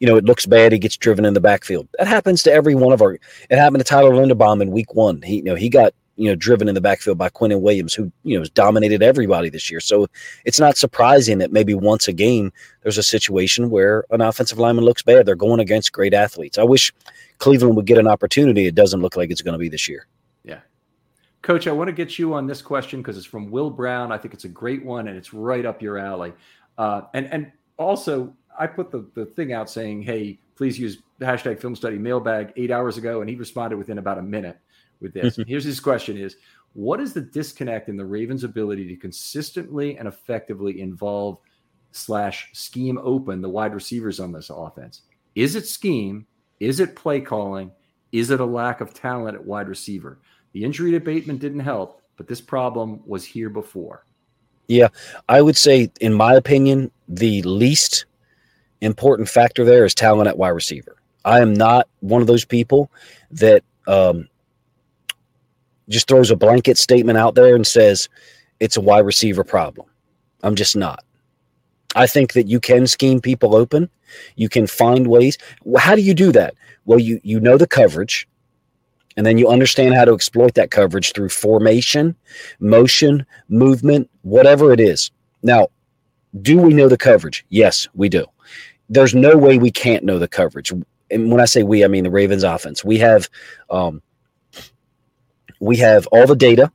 you know, it looks bad. He gets driven in the backfield. That happens to every one of our. It happened to Tyler Linderbaum in Week One. He, you know, he got you know driven in the backfield by Quinnen Williams, who you know has dominated everybody this year. So it's not surprising that maybe once a game there's a situation where an offensive lineman looks bad. They're going against great athletes. I wish Cleveland would get an opportunity. It doesn't look like it's going to be this year. Yeah. Coach, I want to get you on this question because it's from Will Brown. I think it's a great one and it's right up your alley. Uh, and and also I put the, the thing out saying, hey, please use hashtag film study mailbag eight hours ago, and he responded within about a minute with this. Here's his question is what is the disconnect in the Ravens' ability to consistently and effectively involve slash scheme open the wide receivers on this offense? Is it scheme? Is it play calling? Is it a lack of talent at wide receiver? The injury to Bateman didn't help, but this problem was here before. Yeah, I would say, in my opinion, the least important factor there is talent at wide receiver. I am not one of those people that um, just throws a blanket statement out there and says it's a wide receiver problem. I'm just not. I think that you can scheme people open. You can find ways. How do you do that? Well, you you know the coverage, and then you understand how to exploit that coverage through formation, motion, movement, whatever it is. Now, do we know the coverage? Yes, we do there's no way we can't know the coverage. And when I say we, I mean the Ravens offense. We have um, we have all the data.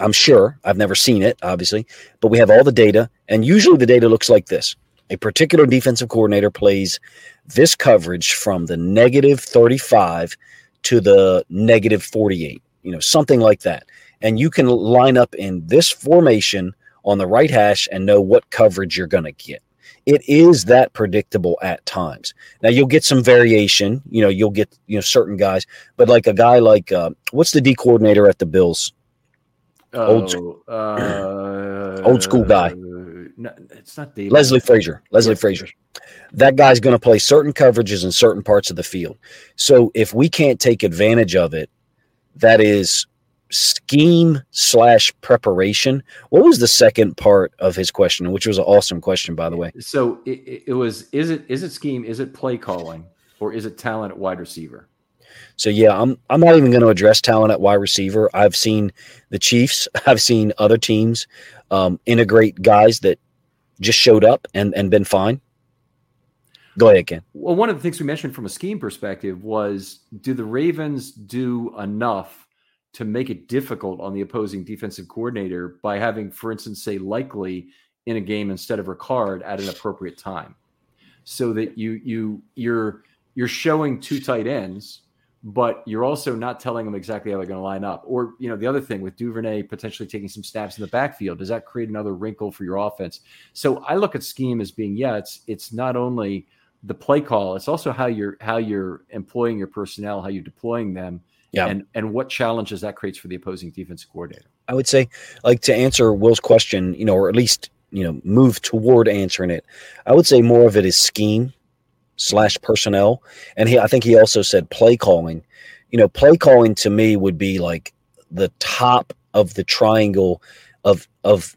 I'm sure. I've never seen it, obviously, but we have all the data. And usually the data looks like this. A particular defensive coordinator plays this coverage from the negative 35 to the negative 48, you know, something like that. And you can line up in this formation on the right hash and know what coverage you're going to get. It is that predictable at times. Now you'll get some variation. You know, you'll get you know certain guys, but like a guy like uh, what's the D coordinator at the Bills? Oh, old, school, uh, old school guy. No, it's not David. Leslie Frazier. Leslie yes. Frazier. That guy's going to play certain coverages in certain parts of the field. So if we can't take advantage of it, that is scheme slash preparation. What was the second part of his question, which was an awesome question, by the way? So it, it was: is it is it scheme? Is it play calling, or is it talent at wide receiver? So yeah, I'm I'm not even going to address talent at wide receiver. I've seen the Chiefs, I've seen other teams um, integrate guys that just showed up and and been fine. Go ahead, Ken. Well, one of the things we mentioned from a scheme perspective was: do the Ravens do enough to make it difficult on the opposing defensive coordinator by having, for instance, say Likely in a game instead of Ricard at an appropriate time, so that you you you're you're showing two tight ends but you're also not telling them exactly how they're going to line up. Or, you know, the other thing with Duvernay potentially taking some snaps in the backfield, does that create another wrinkle for your offense? So I look at scheme as being, yeah, it's it's not only the play call, it's also how you're how you're employing your personnel, how you're deploying them, yeah. and and what challenges that creates for the opposing defensive coordinator. I would say, like to answer Will's question, you know, or at least you know, move toward answering it. I would say more of it is scheme slash personnel. And he, I think he also said play calling. You know, play calling to me would be like the top of the triangle of of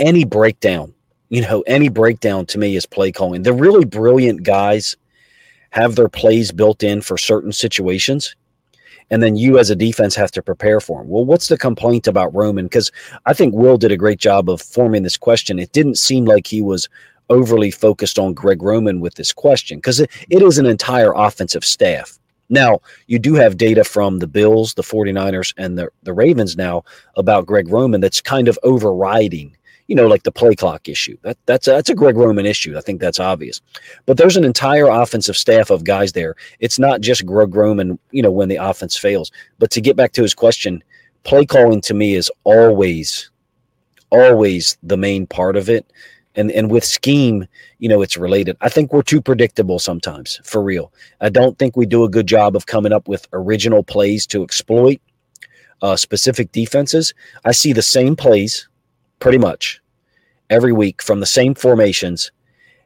any breakdown. You know, any breakdown to me is play calling. The really brilliant guys have their plays built in for certain situations. And then you as a defense have to prepare for him. Well, what's the complaint about Roman? Because I think Will did a great job of forming this question. It didn't seem like he was overly focused on Greg Roman with this question because it, it is an entire offensive staff. Now, you do have data from the Bills, the 49ers, and the, the Ravens now about Greg Roman that's kind of overriding, you know, like the play clock issue. That, that's, a, that's a Greg Roman issue. I think that's obvious. But there's an entire offensive staff of guys there. It's not just Greg Roman, you know, when the offense fails. But to get back to his question, play calling to me is always, always the main part of it and and with scheme you know it's related i think we're too predictable sometimes for real i don't think we do a good job of coming up with original plays to exploit uh, specific defenses i see the same plays pretty much every week from the same formations.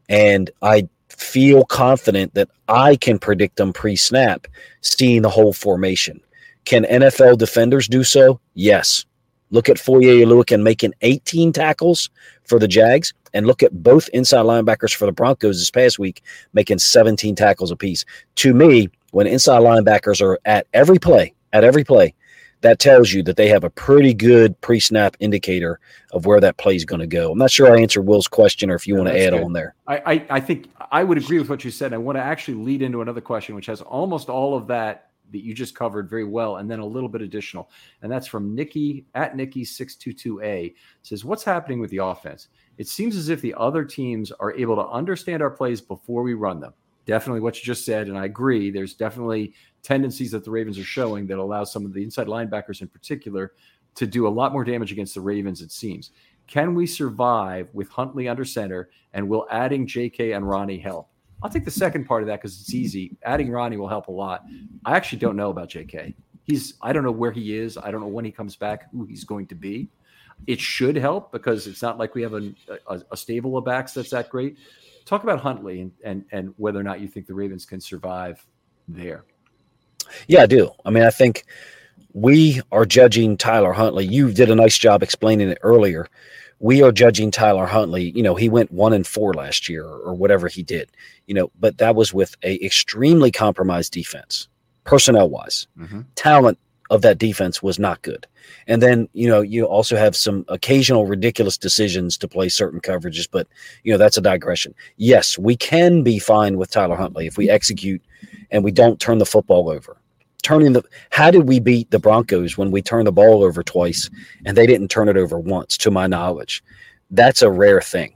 And i feel confident that i can predict them pre-snap seeing the whole formation. Can nfl defenders do so? Yes. Look at Foye Oluokun making 18 tackles for the Jags, and look at both inside linebackers for the Broncos this past week making 17 tackles apiece. To me, when inside linebackers are at every play, at every play, that tells you that they have a pretty good pre-snap indicator of where that play is going to go. I'm not sure I answered Will's question, or if you want to add good. on there. I, I, I think I would agree with what you said. I want to actually lead into another question, which has almost all of that that you just covered very well, and then a little bit additional. And that's from Nikki at Nikki622A says, What's happening with the offense? It seems as if the other teams are able to understand our plays before we run them. Definitely what you just said, and I agree. There's definitely tendencies that the Ravens are showing that allow some of the inside linebackers in particular to do a lot more damage against the Ravens, it seems. Can we survive with Huntley under center and will adding JK and Ronnie help? I'll take the second part of that because it's easy. Adding Ronnie will help a lot. I actually don't know about JK. He's I don't know where he is. I don't know when he comes back, who he's going to be. It should help because it's not like we have a, a, a stable of backs that's that great. Talk about Huntley and, and and whether or not you think the Ravens can survive there. Yeah, I do. I mean, I think we are judging Tyler Huntley. You did a nice job explaining it earlier we are judging Tyler Huntley. You know, he went one and four last year or whatever he did, you know, but that was with a extremely compromised defense, personnel wise. Mm-hmm. Talent of that defense was not good. And then, you know, you also have some occasional ridiculous decisions to play certain coverages, but, you know, that's a digression. Yes, we can be fine with Tyler Huntley if we execute and we don't turn the football over turning the how did we beat the Broncos when we turned the ball over twice and they didn't turn it over once to my knowledge that's a rare thing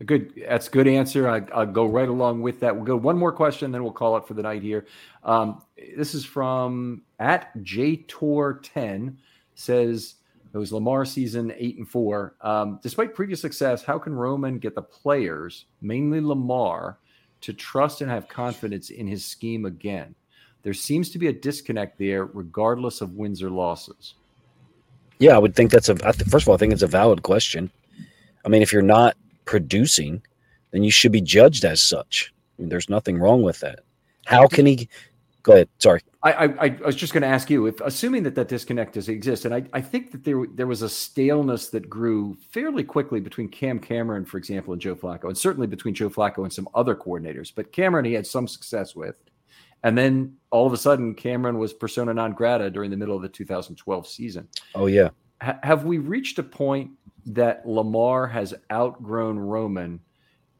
yeah Good. That's a good answer. I, will go right along with that. We'll go one more question, then we'll call it for the night here. Um, this is from at JTour10 says it was Lamar season eight and four. Um, despite previous success, how can Roman get the players, mainly Lamar, to trust and have confidence in his scheme again? There seems to be a disconnect there, regardless of wins or losses. Yeah, I would think that's a. First of all, I think it's a valid question. I mean, if you're not producing, then you should be judged as such. I mean, there's nothing wrong with that. How can he? Go ahead. Sorry. I, I, I was just going to ask you if, assuming that that disconnect does exist, and I, I think that there there was a staleness that grew fairly quickly between Cam Cameron, for example, and Joe Flacco, and certainly between Joe Flacco and some other coordinators. But Cameron, he had some success with, and then all of a sudden, Cameron was persona non grata during the middle of the 2012 season. Oh yeah. H- have we reached a point that Lamar has outgrown Roman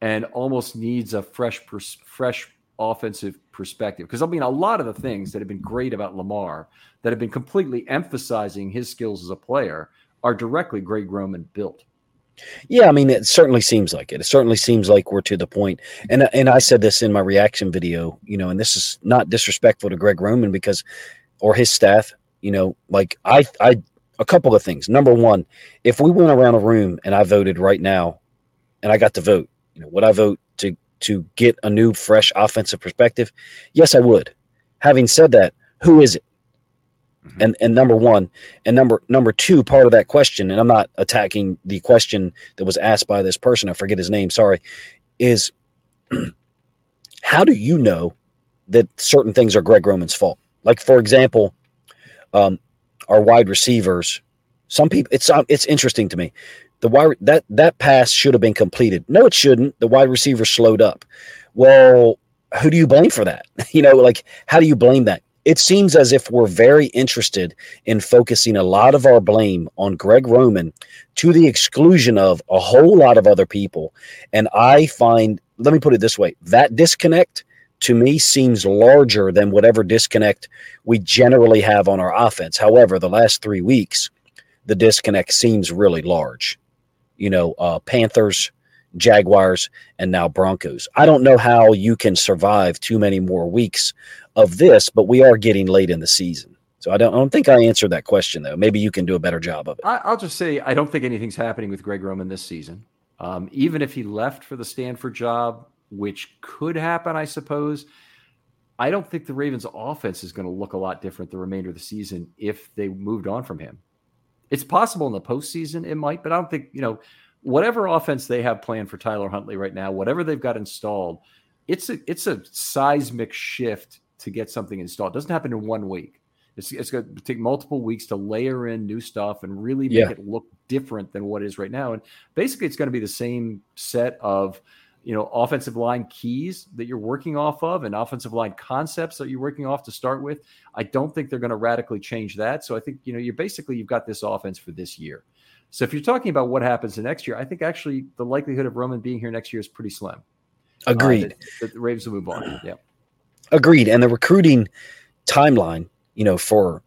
and almost needs a fresh, pers- fresh offensive perspective. Because I mean, a lot of the things that have been great about Lamar that have been completely emphasizing his skills as a player are directly Greg Roman built. Yeah, I mean, it certainly seems like it. It certainly seems like we're to the point. And and I said this in my reaction video, you know, and this is not disrespectful to Greg Roman because, or his staff, you know, like I I a couple of things. Number one, if we went around a room and I voted right now, and I got to vote, you know, would I vote to to get a new, fresh offensive perspective? Yes, I would. Having said that, who is it? Mm-hmm. And and number one, and number number two, part of that question, and I'm not attacking the question that was asked by this person. I forget his name. Sorry, is how do you know that certain things are Greg Roman's fault? Like for example, um, our wide receivers. Some people, it's um, it's interesting to me. The wide that that pass should have been completed. No, it shouldn't. The wide receiver slowed up. Well, who do you blame for that? You know, like how do you blame that? It seems as if we're very interested in focusing a lot of our blame on Greg Roman to the exclusion of a whole lot of other people. And I find, let me put it this way that disconnect to me seems larger than whatever disconnect we generally have on our offense. However, the last three weeks, the disconnect seems really large. You know, uh, Panthers, Jaguars, and now Broncos. I don't know how you can survive too many more weeks of this, but we are getting late in the season. So I don't, I don't think I answered that question though. Maybe you can do a better job of it. I, will just say I don't think anything's happening with Greg Roman this season. Um, even if he left for the Stanford job, which could happen, I suppose. I don't think the Ravens' offense is going to look a lot different the remainder of the season if they moved on from him. It's possible in the postseason it might, but I don't think, you know, whatever offense they have planned for Tyler Huntley right now, whatever they've got installed, it's a it's a seismic shift to get something installed. It doesn't happen in one week. It's, it's going to take multiple weeks to layer in new stuff and really make yeah. it look different than what is right now. And basically, it's going to be the same set of you know offensive line keys that you're working off of and offensive line concepts that you're working off to start with i don't think they're going to radically change that. So i think you know you're basically you've got this offense for this year. So if you're talking about what happens the next year i think actually the likelihood of roman being here next year is pretty slim. Uh, agreed. uh, that, the ravens will move on. Yeah. Agreed. And the recruiting timeline you know for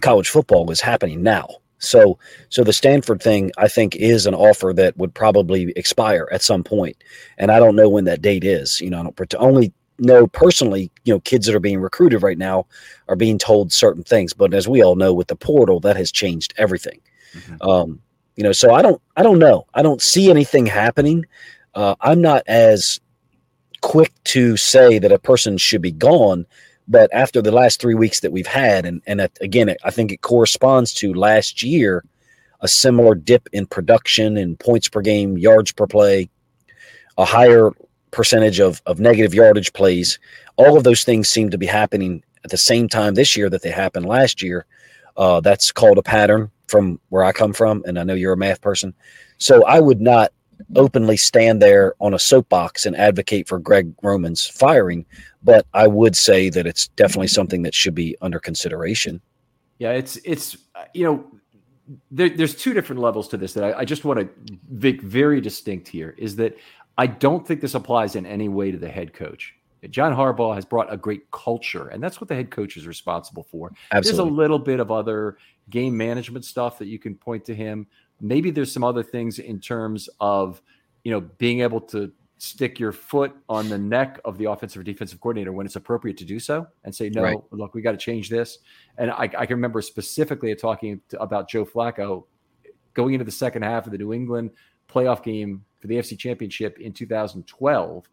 college football was happening now so, so the Stanford thing, I think, is an offer that would probably expire at some point, and I don't know when that date is. You know, I don't only know personally. You know, kids that are being recruited right now are being told certain things, but as we all know, with the portal, that has changed everything. Mm-hmm. Um, you know, so I don't, I don't know. I don't see anything happening. Uh, I'm not as quick to say that a person should be gone but after the last three weeks that we've had, and, and again, I think it corresponds to last year, a similar dip in production and points per game, yards per play, a higher percentage of, of negative yardage plays. All of those things seem to be happening at the same time this year that they happened last year. Uh, that's called a pattern from where I come from, and I know you're a math person. So I would not openly stand there on a soapbox and advocate for Greg Roman's firing, but I would say that it's definitely something that should be under consideration. Yeah, it's it's uh, you know there, there's two different levels to this that I, I just want to make very distinct here. Is that I don't think this applies in any way to the head coach. John Harbaugh has brought a great culture, and that's what the head coach is responsible for. Absolutely. There's a little bit of other game management stuff that you can point to him. Maybe there's some other things in terms of you know, being able to stick your foot on the neck of the offensive or defensive coordinator when it's appropriate to do so and say, no, right. look, we got to change this. And I, I, can remember specifically talking to, about Joe Flacco going into the second half of the New England playoff game for the AFC Championship in 2012,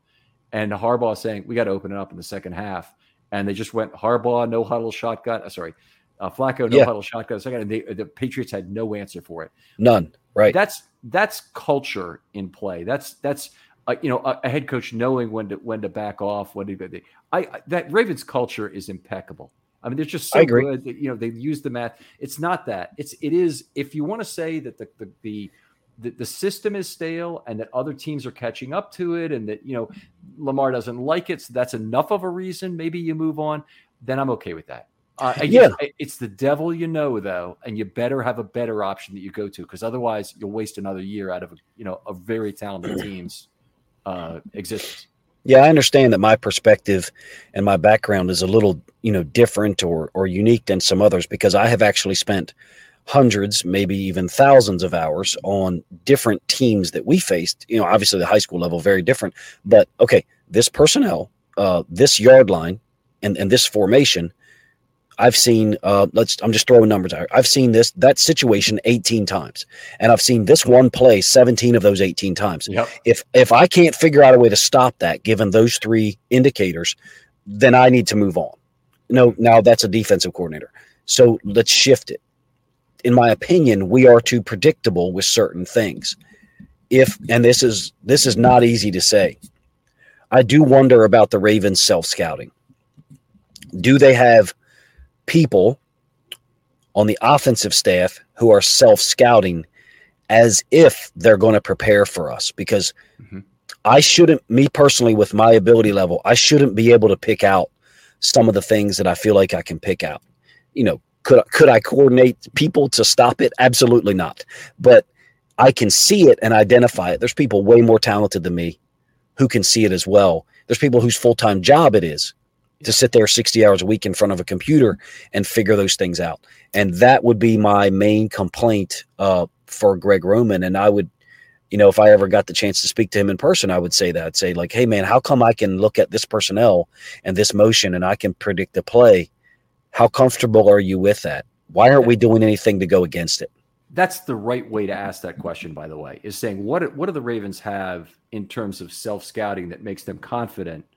and Harbaugh saying, we got to open it up in the second half. And they just went Harbaugh, no huddle shotgun. Uh, sorry, uh, Flacco, no yeah. huddle shotgun. Second, and they, the Patriots had no answer for it. None. Right. That's that's culture in play. That's that's uh, you know a, a, head coach knowing when to when to back off. When to I, I that Ravens culture is impeccable. I mean, they're just so good. That, you know, they use the math. It's not that. It's it is. If you want to say that the the, the the, the system is stale and that other teams are catching up to it and that you know Lamar doesn't like it so that's enough of a reason maybe you move on then I'm okay with that uh, yeah, it's the devil you know though, and you better have a better option that you go to because otherwise you'll waste another year out of you know a very talented team's uh, existence. Yeah, I understand that my perspective and my background is a little you know different or or unique than some others because I have actually spent hundreds, maybe even thousands of hours on different teams that we faced. You know, obviously the high school level very different, but okay, this personnel, uh, this yard line, and and this formation I've seen uh, let's I'm just throwing numbers out. I've seen this that situation 18 times, and I've seen this one play 17 of those 18 times. Yep. If if I can't figure out a way to stop that, given those three indicators, then I need to move on. No, now that's a defensive coordinator. So let's shift it. In my opinion, we are too predictable with certain things. If and this is this is not easy to say. I do wonder about the Ravens self scouting. Do they have people on the offensive staff who are self scouting as if they're going to prepare for us because mm-hmm. I shouldn't, me personally, with my ability level, I shouldn't be able to pick out some of the things that I feel like I can pick out. You know, could could I coordinate people to stop it? Absolutely not. But I can see it and identify it. There's people way more talented than me who can see it as well. There's people whose full time job it is to sit there 60 hours a week in front of a computer and figure those things out. And that would be my main complaint uh, for Greg Roman. And I would, you know, if I ever got the chance to speak to him in person, I would say that. I'd say, like, hey, man, how come I can look at this personnel and this motion and I can predict the play? How comfortable are you with that? Why aren't we doing anything to go against it? That's the right way to ask that question, by the way, is saying what what do the Ravens have in terms of self scouting that makes them confident –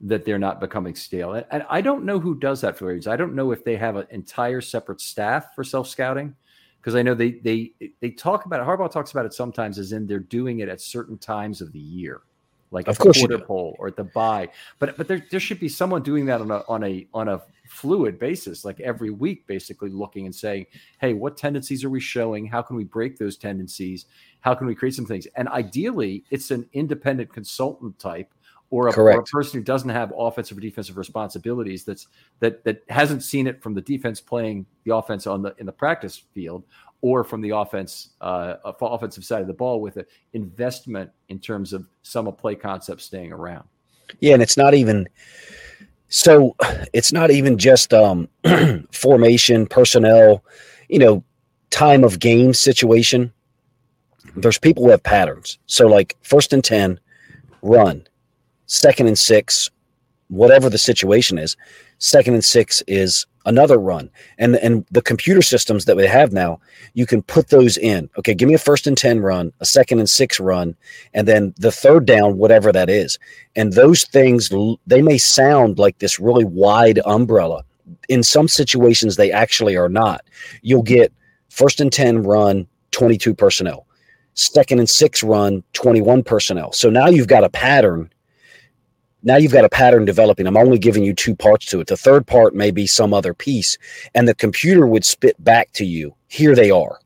that they're not becoming stale. And, and I don't know who does that for Ravens. I don't know if they have an entire separate staff for self scouting because I know they they they talk about it. Harbaugh talks about it sometimes as in they're doing it at certain times of the year, like of course quarter pole or at the bye. But but there there should be someone doing that on a on a on a fluid basis, like every week, basically looking and saying, hey, what tendencies are we showing? How can we break those tendencies? How can we create some things? And ideally, it's an independent consultant type or a, or a, person who doesn't have offensive or defensive responsibilities that's that that hasn't seen it from the defense playing the offense on the in the practice field or from the offense uh, offensive side of the ball with an investment in terms of some of play concepts staying around. Yeah, and it's not even so it's not even just um, formation, personnel, you know, time of game situation. There's people who have patterns. So like first and 10, run second and six, whatever the situation is, second and six is another run. And and the computer systems that we have now, you can put those in. Okay, give me a first and 10 run, a second and six run, and then the third down, whatever that is. And those things they may sound like this really wide umbrella. In some situations they actually are not. You'll get first and 10 run 22 personnel. Second and six run 21 personnel. So now you've got a pattern now you've got a pattern developing. I'm only giving you two parts to it. The third part may be some other piece, and the computer would spit back to you. Here they are.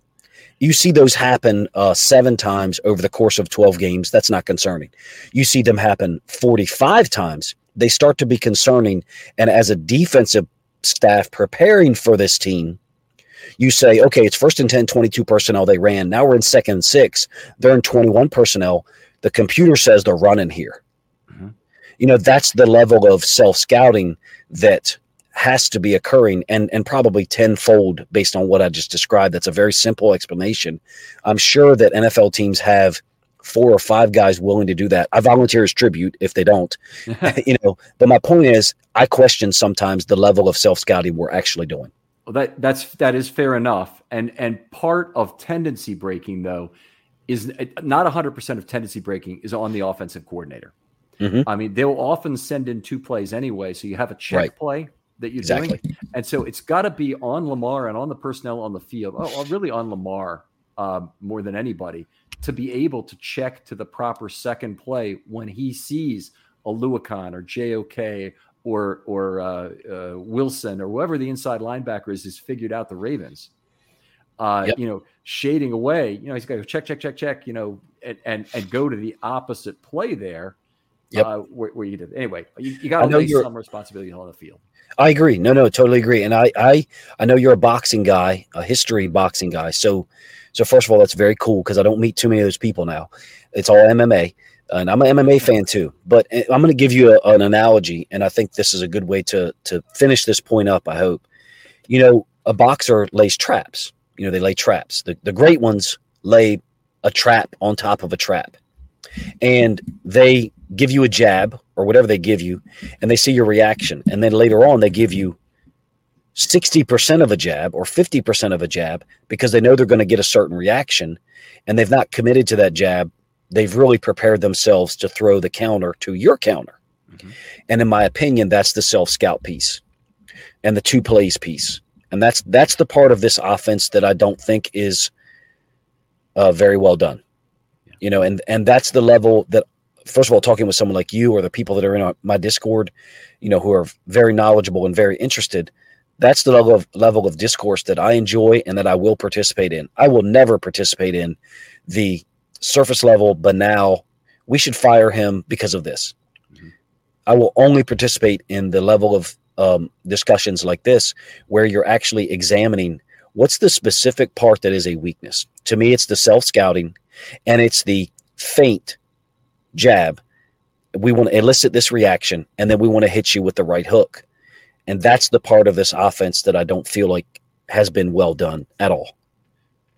You see those happen uh, seven times over the course of 12 games. That's not concerning. You see them happen 45 times. They start to be concerning. And as a defensive staff preparing for this team, you say, okay, it's first and 10, 22 personnel they ran. Now we're in second and six. They're in 21 personnel. The computer says they're running here you know that's the level of self scouting that has to be occurring and and probably tenfold based on what I just described. That's a very simple explanation. I'm sure that NFL teams have four or five guys willing to do that. I volunteer as tribute if they don't, you know. But my point is, I question sometimes the level of self scouting we're actually doing. Well, that that's that is fair enough, and and part of tendency breaking though is not 100% of tendency breaking is on the offensive coordinator. Mm-hmm. I mean, they'll often send in two plays anyway, so you have a check right. play that you're exactly. doing, and so it's got to be on Lamar and on the personnel on the field. Oh, really on Lamar uh, more than anybody to be able to check to the proper second play when he sees a Oluokun or JOK or or uh, uh, Wilson or whoever the inside linebacker is has figured out the Ravens. Uh, yep. You know, shading away. You know, he's got to check, check, check, check. You know, and and, and go to the opposite play there. Yep. Uh, where, where you did anyway. You, you got to lay some responsibility on the field. I agree. No, no, totally agree. And I, I, I know you're a boxing guy, a history boxing guy. So, so first of all, that's very cool because I don't meet too many of those people now. It's all MMA, and I'm an MMA fan too. But eh, I'm going to give you a, an analogy, and I think this is a good way to to finish this point up. I hope. You know, a boxer lays traps. You know, they lay traps. The the great ones lay a trap on top of a trap, and they give you a jab or whatever they give you, and they see your reaction, and then later on they give you 60% of a jab or 50% of a jab because they know they're going to get a certain reaction and they've not committed to that jab. They've really prepared themselves to throw the counter to your counter. Mm-hmm. And in my opinion, that's the self scout piece and the two plays piece. And that's that's the part of this offense that I don't think is uh, very well done. Yeah. You know, and and that's the level that first of all, talking with someone like you or the people that are in my Discord, you know, who are very knowledgeable and very interested, that's the level of level of discourse that I enjoy and that I will participate in. I will never participate in the surface level banal. We should fire him because of this. Mm-hmm. I will only participate in the level of um, discussions like this where you're actually examining what's the specific part that is a weakness. To me, it's the self scouting and it's the faint jab. We want to elicit this reaction and then we want to hit you with the right hook. And that's the part of this offense that I don't feel like has been well done at all.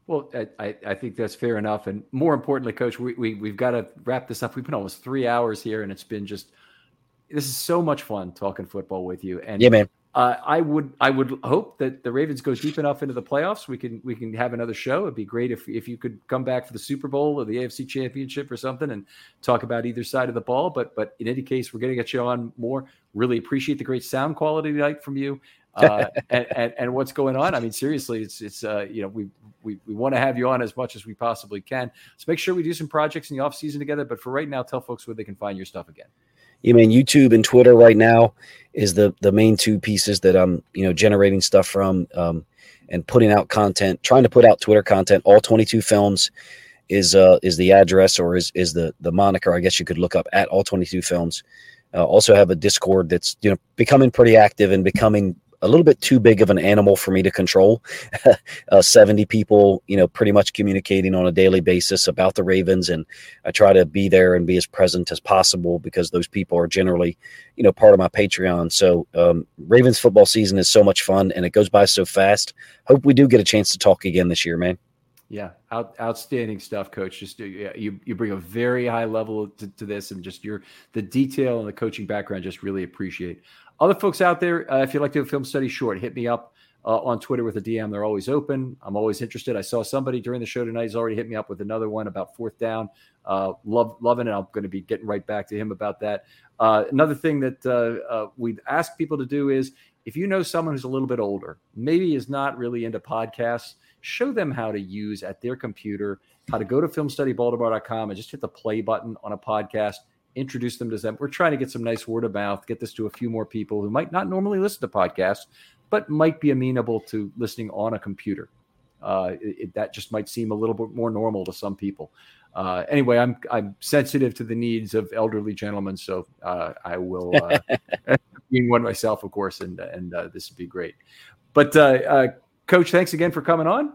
Well, I, I think that's fair enough. And more importantly, coach, we, we, we've got to wrap this up. We've been almost three hours here and it's been just, this is so much fun talking football with you. And yeah, man. Uh, I would I would hope that the Ravens go deep enough into the playoffs. We can we can have another show. It'd be great if if you could come back for the Super Bowl or the AFC Championship or something and talk about either side of the ball. But but in any case, we're going to get you on more. Really appreciate the great sound quality tonight from you. Uh, and, and, and what's going on? I mean, seriously, it's it's uh, you know we we, we want to have you on as much as we possibly can. So make sure we do some projects in the off season together. But for right now, tell folks where they can find your stuff again. I mean, YouTube and Twitter right now is the the main two pieces that I'm you know generating stuff from um, and putting out content. Trying to put out Twitter content. All 22 films is uh is the address or is is the the moniker. I guess you could look up at all 22 films. Uh, also have a Discord that's you know becoming pretty active and becoming a little bit too big of an animal for me to control. uh, 70 people, you know, pretty much communicating on a daily basis about the Ravens. And I try to be there and be as present as possible because those people are generally, you know, part of my Patreon. So um, Ravens football season is so much fun and it goes by so fast. Hope we do get a chance to talk again this year, man. Yeah, out, outstanding stuff, Coach. Just uh, you you bring a very high level to, to, this, and just your the detail and the coaching background. Just really appreciate. Other folks out there, uh, if you'd like to do a film study short, hit me up uh, on Twitter with a DM. They're always open. I'm always interested. I saw somebody during the show tonight. He's already hit me up with another one about fourth down. Uh, love loving it. I'm going to be getting right back to him about that. Uh, another thing that uh, uh, we ask people to do is if you know someone who's a little bit older, maybe is not really into podcasts, show them how to use at their computer, how to go to filmstudybaltimore.com and just hit the play button on a podcast introduce them to them. We're trying to get some nice word of mouth, get this to a few more people who might not normally listen to podcasts, but might be amenable to listening on a computer. Uh, it, that just might seem a little bit more normal to some people. Uh, anyway, I'm I'm sensitive to the needs of elderly gentlemen, so uh, I will uh, being one myself, of course, and and uh, this would be great. But uh, Coach, thanks again for coming on.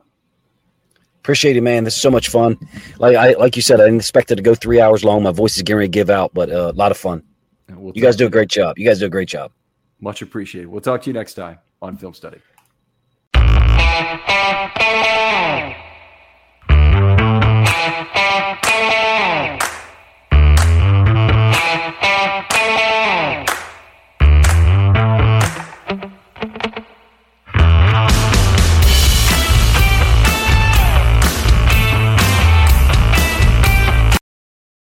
Appreciate it, man. This is so much fun. Like I like you said, I didn't expect it to go three hours long. My voice is getting ready to give out, but uh, a lot of fun. We'll you guys do a great job. You guys do a great job. Much appreciated. We'll talk to you next time on Film Study.